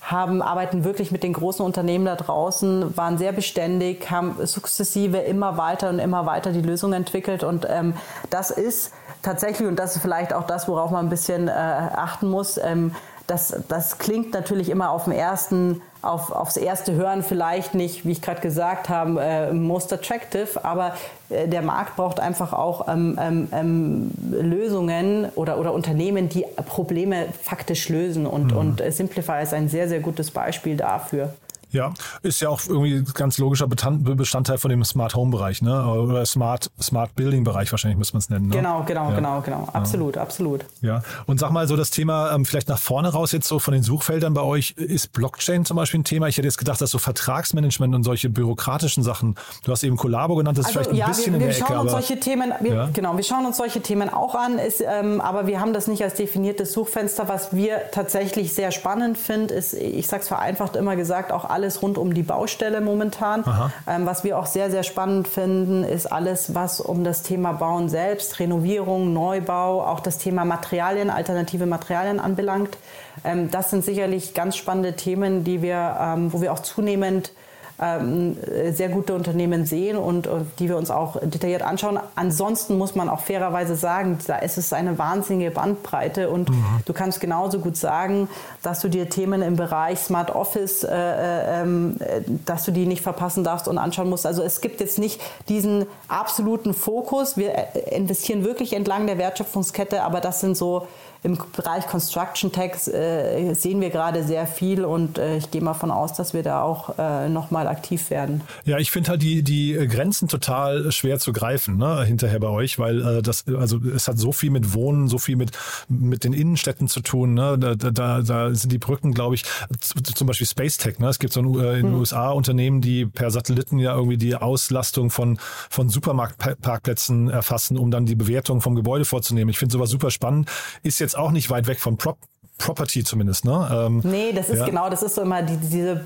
haben, arbeiten wirklich mit den großen Unternehmen da draußen, waren sehr beständig, haben sukzessive immer weiter und immer weiter die Lösung entwickelt. Und ähm, das ist tatsächlich, und das ist vielleicht auch das, worauf man ein bisschen äh, achten muss, ähm, das, das klingt natürlich immer auf dem ersten, auf, aufs erste Hören vielleicht nicht, wie ich gerade gesagt habe, äh, most attractive, aber äh, der Markt braucht einfach auch ähm, ähm, ähm, Lösungen oder, oder Unternehmen, die Probleme faktisch lösen und, mhm. und äh, Simplify ist ein sehr, sehr gutes Beispiel dafür. Ja, ist ja auch irgendwie ganz logischer Bestandteil von dem Smart Home Bereich, ne? Oder Smart, Smart Building Bereich wahrscheinlich muss man es nennen. Ne? Genau, genau, ja. genau, genau. Absolut, ja. absolut. Ja. Und sag mal so das Thema, ähm, vielleicht nach vorne raus jetzt so von den Suchfeldern bei euch, ist Blockchain zum Beispiel ein Thema? Ich hätte jetzt gedacht, dass so Vertragsmanagement und solche bürokratischen Sachen, du hast eben Collabo genannt, das ist also, vielleicht ein ja, bisschen wir, wir in der schauen Ecke. Uns solche Themen, wir, Genau, wir schauen uns solche Themen auch an, ist, ähm, aber wir haben das nicht als definiertes Suchfenster. Was wir tatsächlich sehr spannend finden, ist, ich sage es vereinfacht immer gesagt, auch alles rund um die Bau Baustelle momentan. Ähm, was wir auch sehr, sehr spannend finden, ist alles, was um das Thema Bauen selbst, Renovierung, Neubau, auch das Thema Materialien, alternative Materialien anbelangt. Ähm, das sind sicherlich ganz spannende Themen, die wir, ähm, wo wir auch zunehmend sehr gute Unternehmen sehen und, und, die wir uns auch detailliert anschauen. Ansonsten muss man auch fairerweise sagen, da ist es eine wahnsinnige Bandbreite und mhm. du kannst genauso gut sagen, dass du dir Themen im Bereich Smart Office, äh, äh, ähm, dass du die nicht verpassen darfst und anschauen musst. Also es gibt jetzt nicht diesen absoluten Fokus. Wir äh, investieren wirklich entlang der Wertschöpfungskette, aber das sind so im Bereich Construction Tax äh, sehen wir gerade sehr viel und äh, ich gehe mal von aus, dass wir da auch äh, nochmal aktiv werden. Ja, ich finde halt die, die Grenzen total schwer zu greifen, ne, hinterher bei euch, weil äh, das, also es hat so viel mit Wohnen, so viel mit, mit den Innenstädten zu tun. Ne? Da, da, da sind die Brücken, glaube ich, zum Beispiel Space Tech. Ne? Es gibt so ein, äh, in den hm. USA Unternehmen, die per Satelliten ja irgendwie die Auslastung von, von Supermarktparkplätzen erfassen, um dann die Bewertung vom Gebäude vorzunehmen. Ich finde sowas super spannend. Ist jetzt auch nicht weit weg von Prop Property zumindest, ne? Ähm, nee, das ist ja. genau, das ist so immer die, diese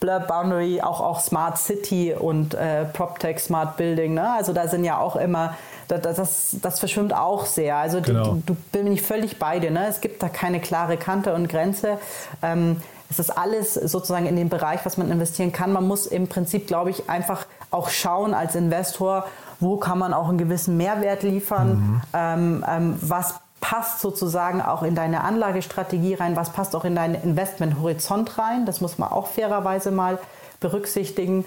Blur Boundary, auch, auch Smart City und äh, PropTech Smart Building, ne? Also da sind ja auch immer, das, das, das verschwimmt auch sehr. Also genau. du, du bin ich völlig bei dir, ne? Es gibt da keine klare Kante und Grenze. Ähm, es ist alles sozusagen in dem Bereich, was man investieren kann. Man muss im Prinzip, glaube ich, einfach auch schauen als Investor, wo kann man auch einen gewissen Mehrwert liefern, mhm. ähm, ähm, was passt sozusagen auch in deine Anlagestrategie rein, was passt auch in deinen Investmenthorizont rein. Das muss man auch fairerweise mal berücksichtigen.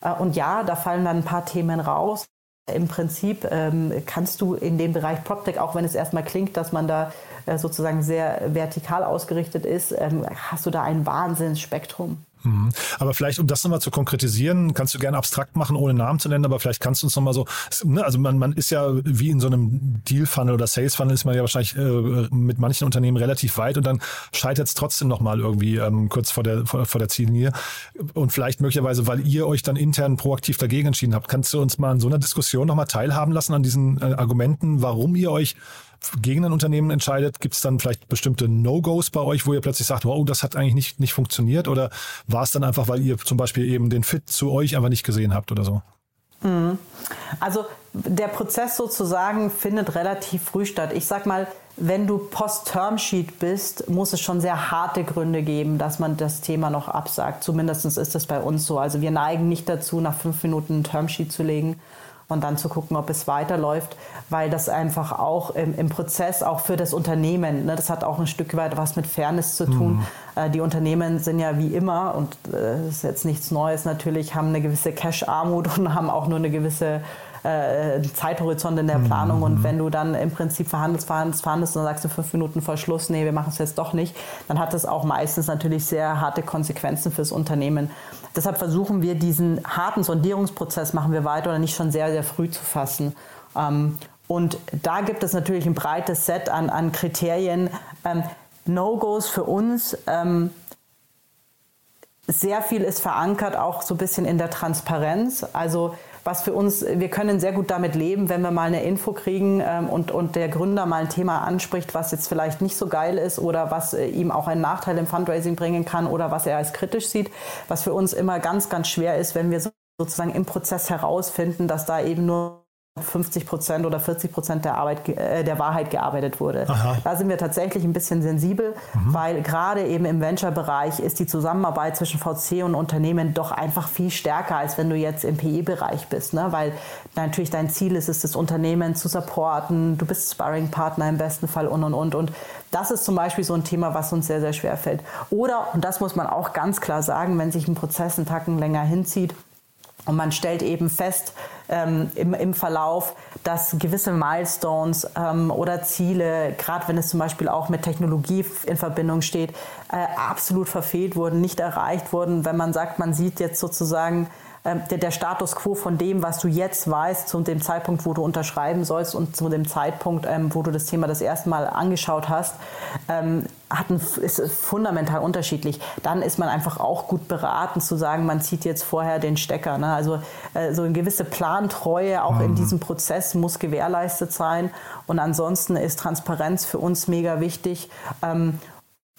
Äh, und ja, da fallen dann ein paar Themen raus. im Prinzip ähm, kannst du in dem Bereich PropTech, auch wenn es erstmal klingt, dass man da äh, sozusagen sehr vertikal ausgerichtet ist, ähm, hast du da ein Wahnsinnsspektrum. Mhm. Aber vielleicht, um das nochmal zu konkretisieren, kannst du gerne abstrakt machen, ohne Namen zu nennen, aber vielleicht kannst du uns nochmal so, ne, also man, man ist ja wie in so einem Deal-Funnel oder Sales-Funnel ist man ja wahrscheinlich äh, mit manchen Unternehmen relativ weit und dann scheitert es trotzdem nochmal irgendwie ähm, kurz vor der, vor, vor der Ziellinie. Und vielleicht möglicherweise, weil ihr euch dann intern proaktiv dagegen entschieden habt, kannst du uns mal in so einer Diskussion nochmal teilhaben lassen an diesen äh, Argumenten, warum ihr euch gegen ein Unternehmen entscheidet, gibt es dann vielleicht bestimmte No-Gos bei euch, wo ihr plötzlich sagt, wow, das hat eigentlich nicht, nicht funktioniert? Oder war es dann einfach, weil ihr zum Beispiel eben den Fit zu euch einfach nicht gesehen habt oder so? Mhm. Also der Prozess sozusagen findet relativ früh statt. Ich sag mal, wenn du Post-Term-Sheet bist, muss es schon sehr harte Gründe geben, dass man das Thema noch absagt. Zumindest ist das bei uns so. Also wir neigen nicht dazu, nach fünf Minuten ein Termsheet zu legen und dann zu gucken, ob es weiterläuft, weil das einfach auch im, im Prozess, auch für das Unternehmen, ne, das hat auch ein Stück weit was mit Fairness zu tun. Mhm. Äh, die Unternehmen sind ja wie immer, und äh, das ist jetzt nichts Neues natürlich, haben eine gewisse Cash-Armut und haben auch nur eine gewisse äh, Zeithorizont in der Planung. Mhm. Und wenn du dann im Prinzip verhandelst, verhandelst, verhandelst und dann sagst du fünf Minuten vor Schluss, nee, wir machen es jetzt doch nicht, dann hat das auch meistens natürlich sehr harte Konsequenzen fürs Unternehmen. Deshalb versuchen wir diesen harten Sondierungsprozess, machen wir weiter oder nicht schon sehr, sehr früh zu fassen. Ähm, und da gibt es natürlich ein breites Set an, an Kriterien. Ähm, No-Gos für uns. Ähm, sehr viel ist verankert auch so ein bisschen in der Transparenz. Also was für uns, wir können sehr gut damit leben, wenn wir mal eine Info kriegen ähm, und, und der Gründer mal ein Thema anspricht, was jetzt vielleicht nicht so geil ist oder was äh, ihm auch einen Nachteil im Fundraising bringen kann oder was er als kritisch sieht. Was für uns immer ganz, ganz schwer ist, wenn wir sozusagen im Prozess herausfinden, dass da eben nur 50 Prozent oder 40 Prozent der, Arbeit, äh, der Wahrheit gearbeitet wurde. Aha. Da sind wir tatsächlich ein bisschen sensibel, mhm. weil gerade eben im Venture-Bereich ist die Zusammenarbeit zwischen VC und Unternehmen doch einfach viel stärker, als wenn du jetzt im PE-Bereich bist. Ne? Weil natürlich dein Ziel ist es, das Unternehmen zu supporten, du bist Sparring-Partner im besten Fall und und und. Und das ist zum Beispiel so ein Thema, was uns sehr, sehr schwer fällt. Oder, und das muss man auch ganz klar sagen, wenn sich ein Prozess einen Tacken länger hinzieht, und man stellt eben fest ähm, im, im Verlauf, dass gewisse Milestones ähm, oder Ziele, gerade wenn es zum Beispiel auch mit Technologie in Verbindung steht, äh, absolut verfehlt wurden, nicht erreicht wurden. Wenn man sagt, man sieht jetzt sozusagen ähm, der, der, Status quo von dem, was du jetzt weißt, zu dem Zeitpunkt, wo du unterschreiben sollst und zu dem Zeitpunkt, ähm, wo du das Thema das erste Mal angeschaut hast, ähm, hat ein, ist fundamental unterschiedlich. Dann ist man einfach auch gut beraten zu sagen, man zieht jetzt vorher den Stecker. Ne? Also äh, so eine gewisse Plantreue auch mhm. in diesem Prozess muss gewährleistet sein. Und ansonsten ist Transparenz für uns mega wichtig. Ähm,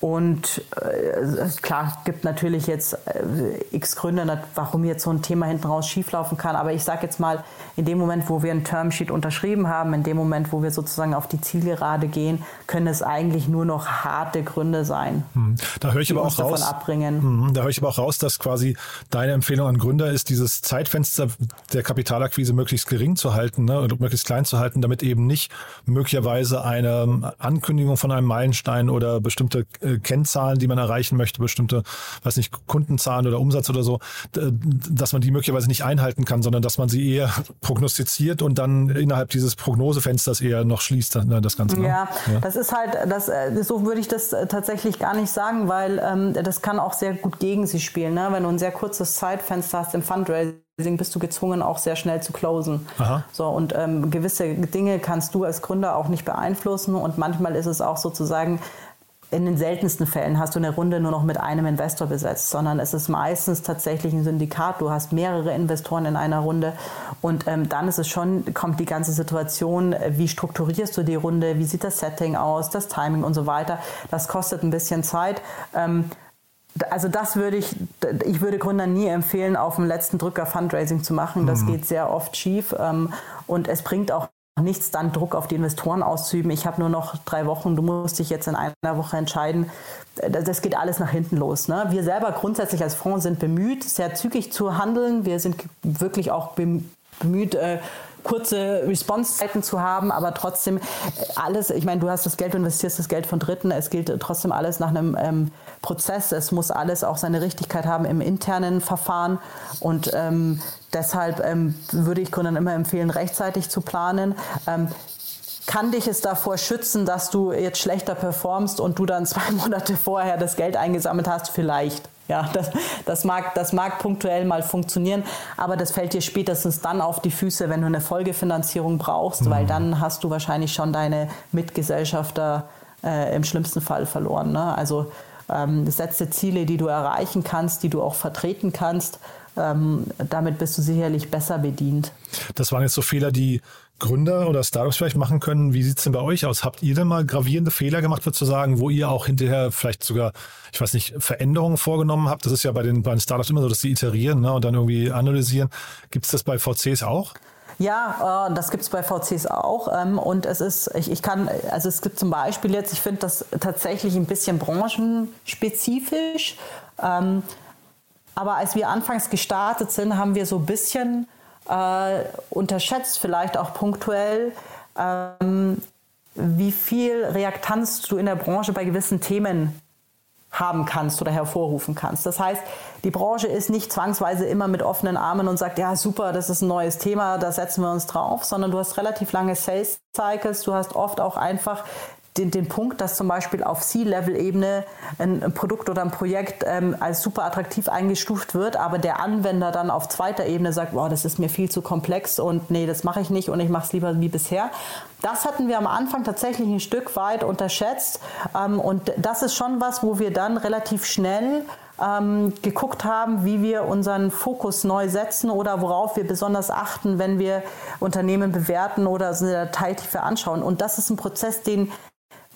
und äh, klar, es gibt natürlich jetzt äh, x Gründe, warum jetzt so ein Thema hinten raus schieflaufen kann. Aber ich sage jetzt mal, in dem Moment, wo wir ein Termsheet unterschrieben haben, in dem Moment, wo wir sozusagen auf die Zielgerade gehen, können es eigentlich nur noch harte Gründe sein. Hm. Da höre ich aber auch raus. Abbringen. Hm. Da höre ich aber auch raus, dass quasi deine Empfehlung an Gründer ist, dieses Zeitfenster der Kapitalakquise möglichst gering zu halten, ne, oder möglichst klein zu halten, damit eben nicht möglicherweise eine Ankündigung von einem Meilenstein oder bestimmte äh, äh, Kennzahlen, die man erreichen möchte, bestimmte, weiß nicht, Kundenzahlen oder Umsatz oder so, dass man die möglicherweise nicht einhalten kann, sondern dass man sie eher prognostiziert und dann innerhalb dieses Prognosefensters eher noch schließt, ne, das Ganze. Ne? Ja, ja, das ist halt, das, äh, so würde ich das äh, tatsächlich gar nicht sagen, weil ähm, das kann auch sehr gut gegen sie spielen. Ne? Wenn du ein sehr kurzes Zeitfenster hast im Fundraising, bist du gezwungen, auch sehr schnell zu closen. Aha. So, und ähm, gewisse Dinge kannst du als Gründer auch nicht beeinflussen. Und manchmal ist es auch sozusagen in den seltensten Fällen hast du eine Runde nur noch mit einem Investor besetzt, sondern es ist meistens tatsächlich ein Syndikat. Du hast mehrere Investoren in einer Runde und ähm, dann ist es schon, kommt die ganze Situation, wie strukturierst du die Runde, wie sieht das Setting aus, das Timing und so weiter. Das kostet ein bisschen Zeit. Ähm, also das würde ich, ich würde Gründern nie empfehlen, auf dem letzten Drücker Fundraising zu machen. Das mhm. geht sehr oft schief ähm, und es bringt auch nichts dann Druck auf die Investoren auszuüben. Ich habe nur noch drei Wochen, du musst dich jetzt in einer Woche entscheiden. Das geht alles nach hinten los. Ne? Wir selber grundsätzlich als Fonds sind bemüht, sehr zügig zu handeln. Wir sind wirklich auch bemüht, äh, kurze Response-Zeiten zu haben, aber trotzdem äh, alles, ich meine, du hast das Geld, du investierst das Geld von Dritten, es gilt trotzdem alles nach einem ähm, Prozess, es muss alles auch seine Richtigkeit haben im internen Verfahren und ähm, deshalb ähm, würde ich Gründern immer empfehlen, rechtzeitig zu planen. Ähm, kann dich es davor schützen, dass du jetzt schlechter performst und du dann zwei Monate vorher das Geld eingesammelt hast? Vielleicht. Ja, das, das, mag, das mag punktuell mal funktionieren, aber das fällt dir spätestens dann auf die Füße, wenn du eine Folgefinanzierung brauchst, mhm. weil dann hast du wahrscheinlich schon deine Mitgesellschafter äh, im schlimmsten Fall verloren. Ne? Also ähm, setze Ziele, die du erreichen kannst, die du auch vertreten kannst. Ähm, damit bist du sicherlich besser bedient. Das waren jetzt so Fehler, die Gründer oder Startups vielleicht machen können. Wie sieht es denn bei euch aus? Habt ihr denn mal gravierende Fehler gemacht, würde zu sagen, wo ihr auch hinterher vielleicht sogar, ich weiß nicht, Veränderungen vorgenommen habt? Das ist ja bei den, bei den Startups immer so, dass sie iterieren ne, und dann irgendwie analysieren. Gibt es das bei VCs auch? Ja, äh, das gibt es bei VCs auch. Ähm, und es ist, ich, ich kann, also es gibt zum Beispiel jetzt, ich finde das tatsächlich ein bisschen branchenspezifisch. Aber als wir anfangs gestartet sind, haben wir so ein bisschen äh, unterschätzt, vielleicht auch punktuell, ähm, wie viel Reaktanz du in der Branche bei gewissen Themen haben kannst oder hervorrufen kannst. Das heißt, die Branche ist nicht zwangsweise immer mit offenen Armen und sagt, ja super, das ist ein neues Thema, da setzen wir uns drauf, sondern du hast relativ lange Sales Cycles, du hast oft auch einfach den, den Punkt, dass zum Beispiel auf C-Level-Ebene ein, ein, Produkt oder ein Projekt ähm, als super attraktiv eingestuft wird, aber der Anwender dann auf zweiter Ebene sagt, wow, das ist mir viel zu komplex und nee, das mache ich nicht und ich mache es lieber wie bisher. Das hatten wir am Anfang tatsächlich ein Stück weit unterschätzt ähm, und das ist schon was, wo wir dann relativ schnell ähm, geguckt haben, wie wir unseren Fokus neu setzen oder worauf wir besonders achten, wenn wir Unternehmen bewerten oder so eine Detailtiefe anschauen. Und das ist ein Prozess, den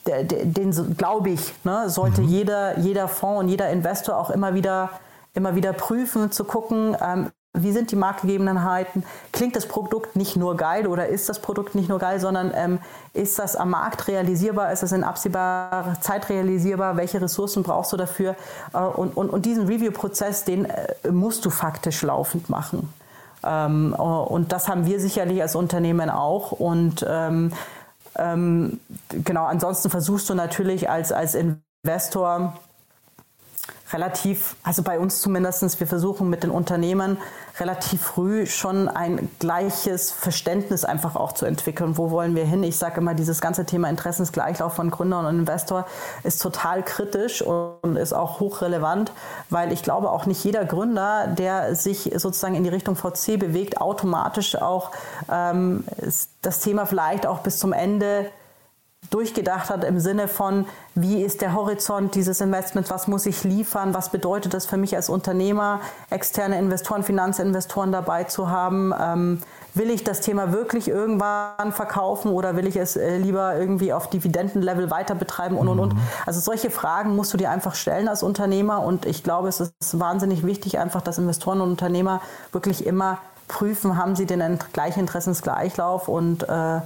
den glaube ich, ne, sollte mhm. jeder, jeder Fonds und jeder Investor auch immer wieder, immer wieder prüfen, zu gucken, ähm, wie sind die Marktgegebenheiten? Klingt das Produkt nicht nur geil oder ist das Produkt nicht nur geil, sondern ähm, ist das am Markt realisierbar? Ist es in absehbarer Zeit realisierbar? Welche Ressourcen brauchst du dafür? Äh, und, und, und diesen Review-Prozess, den äh, musst du faktisch laufend machen. Ähm, und das haben wir sicherlich als Unternehmen auch. Und ähm, ähm, genau, ansonsten versuchst du natürlich als, als Investor relativ, also bei uns zumindest, wir versuchen mit den Unternehmen relativ früh schon ein gleiches Verständnis einfach auch zu entwickeln. Wo wollen wir hin? Ich sage immer, dieses ganze Thema Interessensgleichlauf von Gründer und Investor ist total kritisch und ist auch hochrelevant, weil ich glaube auch nicht jeder Gründer, der sich sozusagen in die Richtung VC bewegt, automatisch auch ähm, das Thema vielleicht auch bis zum Ende durchgedacht hat im Sinne von, wie ist der Horizont dieses Investments, was muss ich liefern, was bedeutet das für mich als Unternehmer, externe Investoren, Finanzinvestoren dabei zu haben. Ähm, will ich das Thema wirklich irgendwann verkaufen oder will ich es äh, lieber irgendwie auf Dividendenlevel weiter betreiben und und und. Mhm. Also solche Fragen musst du dir einfach stellen als Unternehmer und ich glaube, es ist wahnsinnig wichtig einfach, dass Investoren und Unternehmer wirklich immer prüfen, haben sie den gleichen Interessensgleichlauf und äh,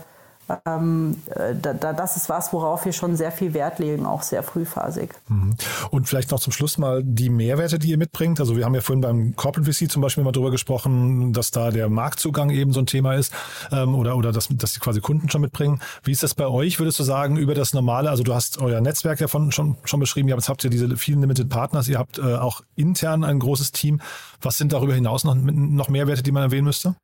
ähm, äh, da, das ist was, worauf wir schon sehr viel Wert legen, auch sehr frühphasig. Mhm. Und vielleicht noch zum Schluss mal die Mehrwerte, die ihr mitbringt. Also wir haben ja vorhin beim Corporate VC zum Beispiel mal drüber gesprochen, dass da der Marktzugang eben so ein Thema ist ähm, oder, oder dass, dass die quasi Kunden schon mitbringen. Wie ist das bei euch, würdest du sagen, über das normale, also du hast euer Netzwerk ja von, schon, schon beschrieben, jetzt habt ihr diese vielen Limited Partners, ihr habt äh, auch intern ein großes Team. Was sind darüber hinaus noch, noch Mehrwerte, die man erwähnen müsste?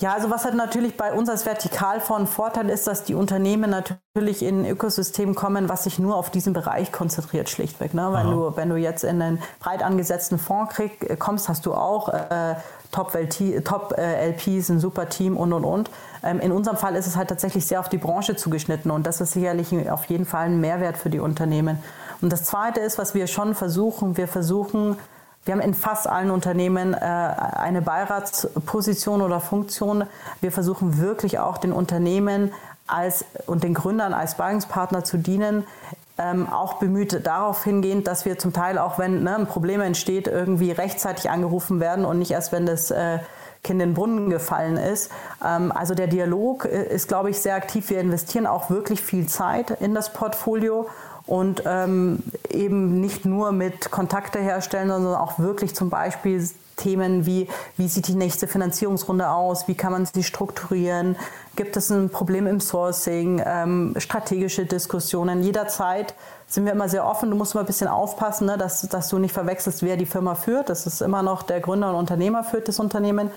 Ja, also was halt natürlich bei uns als Vertikalfonds Vorteil ist, dass die Unternehmen natürlich in ein Ökosystem kommen, was sich nur auf diesen Bereich konzentriert, schlichtweg. Ne? Wenn, du, wenn du jetzt in einen breit angesetzten Fonds krieg, äh, kommst, hast du auch äh, Top-LPs, Top, äh, LPs, ein super Team und und und. Ähm, in unserem Fall ist es halt tatsächlich sehr auf die Branche zugeschnitten und das ist sicherlich auf jeden Fall ein Mehrwert für die Unternehmen. Und das Zweite ist, was wir schon versuchen, wir versuchen, wir haben in fast allen Unternehmen äh, eine Beiratsposition oder Funktion. Wir versuchen wirklich auch den Unternehmen als, und den Gründern als Beiungspartner zu dienen. Ähm, auch bemüht darauf hingehend, dass wir zum Teil auch, wenn ne, ein Problem entsteht, irgendwie rechtzeitig angerufen werden und nicht erst, wenn das äh, Kind in den Brunnen gefallen ist. Ähm, also der Dialog äh, ist, glaube ich, sehr aktiv. Wir investieren auch wirklich viel Zeit in das Portfolio und ähm, eben nicht nur mit Kontakte herstellen, sondern auch wirklich zum Beispiel Themen wie, wie sieht die nächste Finanzierungsrunde aus, wie kann man sie strukturieren, gibt es ein Problem im Sourcing, ähm, strategische Diskussionen. Jederzeit sind wir immer sehr offen. Du musst immer ein bisschen aufpassen, ne, dass, dass du nicht verwechselst, wer die Firma führt. Das ist immer noch der Gründer und Unternehmer führt das Unternehmen.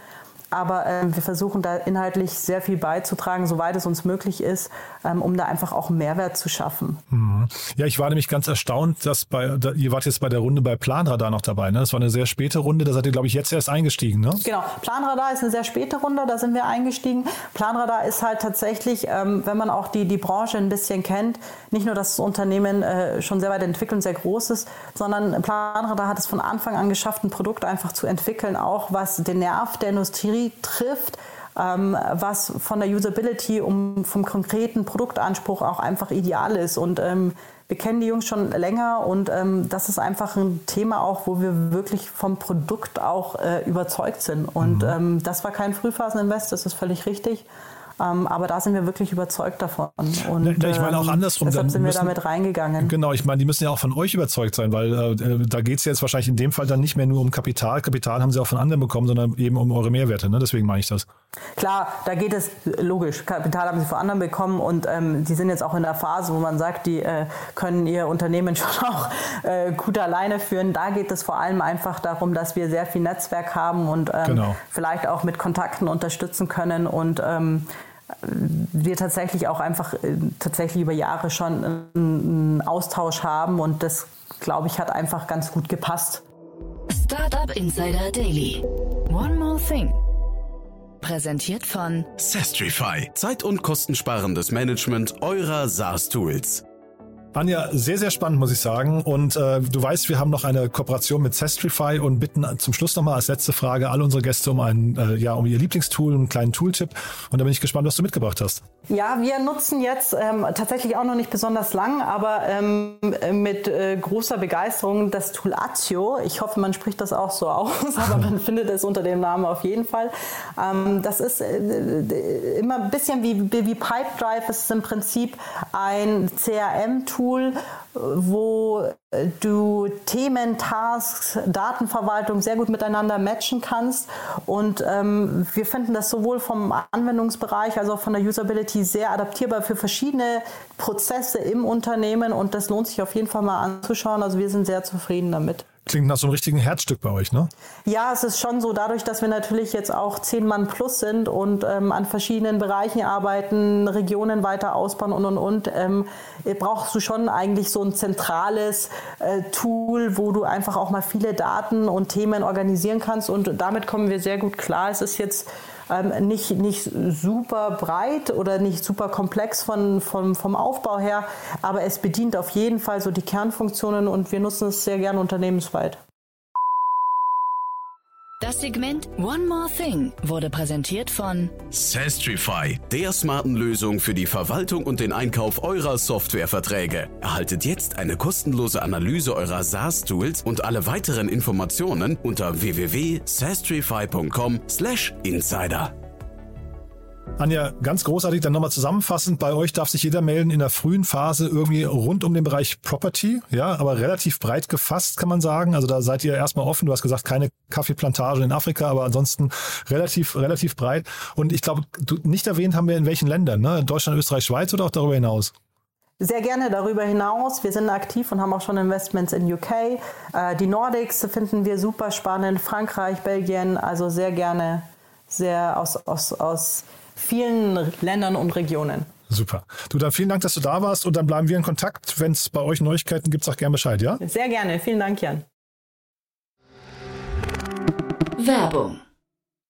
Aber ähm, wir versuchen da inhaltlich sehr viel beizutragen, soweit es uns möglich ist, ähm, um da einfach auch einen Mehrwert zu schaffen. Mhm. Ja, ich war nämlich ganz erstaunt, dass bei, da, ihr wart jetzt bei der Runde bei Planradar noch dabei. Ne? Das war eine sehr späte Runde, da seid ihr, glaube ich, jetzt erst eingestiegen. Ne? Genau, Planradar ist eine sehr späte Runde, da sind wir eingestiegen. Planradar ist halt tatsächlich, ähm, wenn man auch die, die Branche ein bisschen kennt, nicht nur, dass das Unternehmen äh, schon sehr weit entwickelt und sehr groß ist, sondern Planradar hat es von Anfang an geschafft, ein Produkt einfach zu entwickeln, auch was den Nerv der Industrie Industrie trifft, ähm, was von der Usability um vom konkreten Produktanspruch auch einfach ideal ist. Und ähm, wir kennen die Jungs schon länger und ähm, das ist einfach ein Thema auch, wo wir wirklich vom Produkt auch äh, überzeugt sind. Und mhm. Ähm, das war kein Frühphaseninvest, das ist völlig richtig. Ähm, aber da sind wir wirklich überzeugt davon. Und, ne, ich meine auch ähm, andersrum. Deshalb sind müssen, wir damit reingegangen. Genau, ich meine, die müssen ja auch von euch überzeugt sein, weil äh, äh da geht es jetzt wahrscheinlich in dem Fall dann nicht mehr nur um Kapital. Kapital haben sie auch von anderen bekommen, sondern eben um eure Mehrwerte. Ne? Deswegen meine ich das. Klar, da geht es logisch. Kapital haben sie von anderen bekommen und ähm, die sind jetzt auch in der Phase, wo man sagt, die äh, können ihr Unternehmen schon auch äh, gut alleine führen. Da geht es vor allem einfach darum, dass wir sehr viel Netzwerk haben und ähm, genau. vielleicht auch mit Kontakten unterstützen können und ähm, wir tatsächlich auch einfach äh, tatsächlich über Jahre schon einen Austausch haben und das, glaube ich, hat einfach ganz gut gepasst. Startup Insider Daily. One more thing. Präsentiert von Sestrify. Zeit- und kostensparendes Management eurer SaaS-Tools. Anja, sehr, sehr spannend, muss ich sagen. Und äh, du weißt, wir haben noch eine Kooperation mit Sestrify und bitten zum Schluss nochmal als letzte Frage alle unsere Gäste um ein, äh, ja, um ihr Lieblingstool, einen kleinen Tooltip. Und da bin ich gespannt, was du mitgebracht hast. Ja, wir nutzen jetzt ähm, tatsächlich auch noch nicht besonders lang, aber ähm, mit äh, großer Begeisterung das Tool Azio. Ich hoffe, man spricht das auch so aus, aber man findet es unter dem Namen auf jeden Fall. Ähm, das ist äh, immer ein bisschen wie, wie Pipedrive. Es ist im Prinzip ein CRM-Tool Tool, wo du Themen, Tasks, Datenverwaltung sehr gut miteinander matchen kannst. Und ähm, wir finden das sowohl vom Anwendungsbereich als auch von der Usability sehr adaptierbar für verschiedene Prozesse im Unternehmen. Und das lohnt sich auf jeden Fall mal anzuschauen. Also wir sind sehr zufrieden damit. Klingt nach so einem richtigen Herzstück bei euch, ne? Ja, es ist schon so, dadurch, dass wir natürlich jetzt auch zehn Mann plus sind und ähm, an verschiedenen Bereichen arbeiten, Regionen weiter ausbauen und und und, ähm, brauchst du schon eigentlich so ein zentrales äh, Tool, wo du einfach auch mal viele Daten und Themen organisieren kannst und damit kommen wir sehr gut klar. Es ist jetzt ähm, nicht, nicht super breit oder nicht super komplex von, von, vom Aufbau her, aber es bedient auf jeden Fall so die Kernfunktionen und wir nutzen es sehr gern unternehmensweit. Das Segment One More Thing wurde präsentiert von Sastrify, der smarten Lösung für die Verwaltung und den Einkauf eurer Softwareverträge. Erhaltet jetzt eine kostenlose Analyse eurer SaaS-Tools und alle weiteren Informationen unter www.sastrify.com/insider. Anja, ganz großartig, dann nochmal zusammenfassend, bei euch darf sich jeder melden in der frühen Phase irgendwie rund um den Bereich Property, ja, aber relativ breit gefasst, kann man sagen. Also da seid ihr erstmal offen. Du hast gesagt, keine Kaffeeplantagen in Afrika, aber ansonsten relativ, relativ breit. Und ich glaube, nicht erwähnt haben wir in welchen Ländern, ne? Deutschland, Österreich, Schweiz oder auch darüber hinaus? Sehr gerne darüber hinaus. Wir sind aktiv und haben auch schon Investments in UK. Äh, die Nordics finden wir super spannend. Frankreich, Belgien, also sehr gerne, sehr aus, aus, aus vielen Ländern und Regionen. Super. Du, dann vielen Dank, dass du da warst und dann bleiben wir in Kontakt. Wenn es bei euch Neuigkeiten gibt, sag gerne Bescheid, ja? Sehr gerne. Vielen Dank, Jan. Werbung.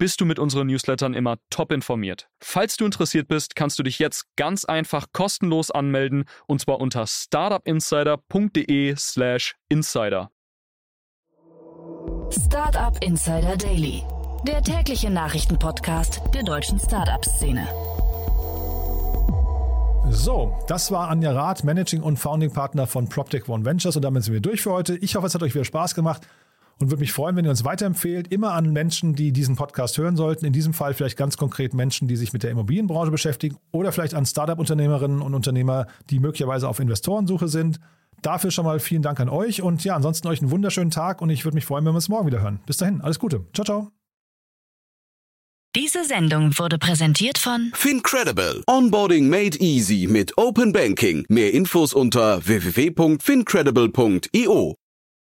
bist du mit unseren Newslettern immer top informiert. Falls du interessiert bist, kannst du dich jetzt ganz einfach kostenlos anmelden und zwar unter startupinsider.de/slash insider. Startup Insider Daily, der tägliche Nachrichtenpodcast der deutschen Startup-Szene. So, das war Anja Rath, Managing und Founding Partner von PropTech One Ventures und damit sind wir durch für heute. Ich hoffe, es hat euch wieder Spaß gemacht und würde mich freuen, wenn ihr uns weiterempfehlt, immer an Menschen, die diesen Podcast hören sollten. In diesem Fall vielleicht ganz konkret Menschen, die sich mit der Immobilienbranche beschäftigen oder vielleicht an Startup-Unternehmerinnen und Unternehmer, die möglicherweise auf Investorensuche sind. Dafür schon mal vielen Dank an euch und ja, ansonsten euch einen wunderschönen Tag und ich würde mich freuen, wenn wir uns morgen wieder hören. Bis dahin, alles Gute. Ciao, ciao. Diese Sendung wurde präsentiert von Fincredible. Onboarding made easy mit Open Banking. Mehr Infos unter www.fincredible.io.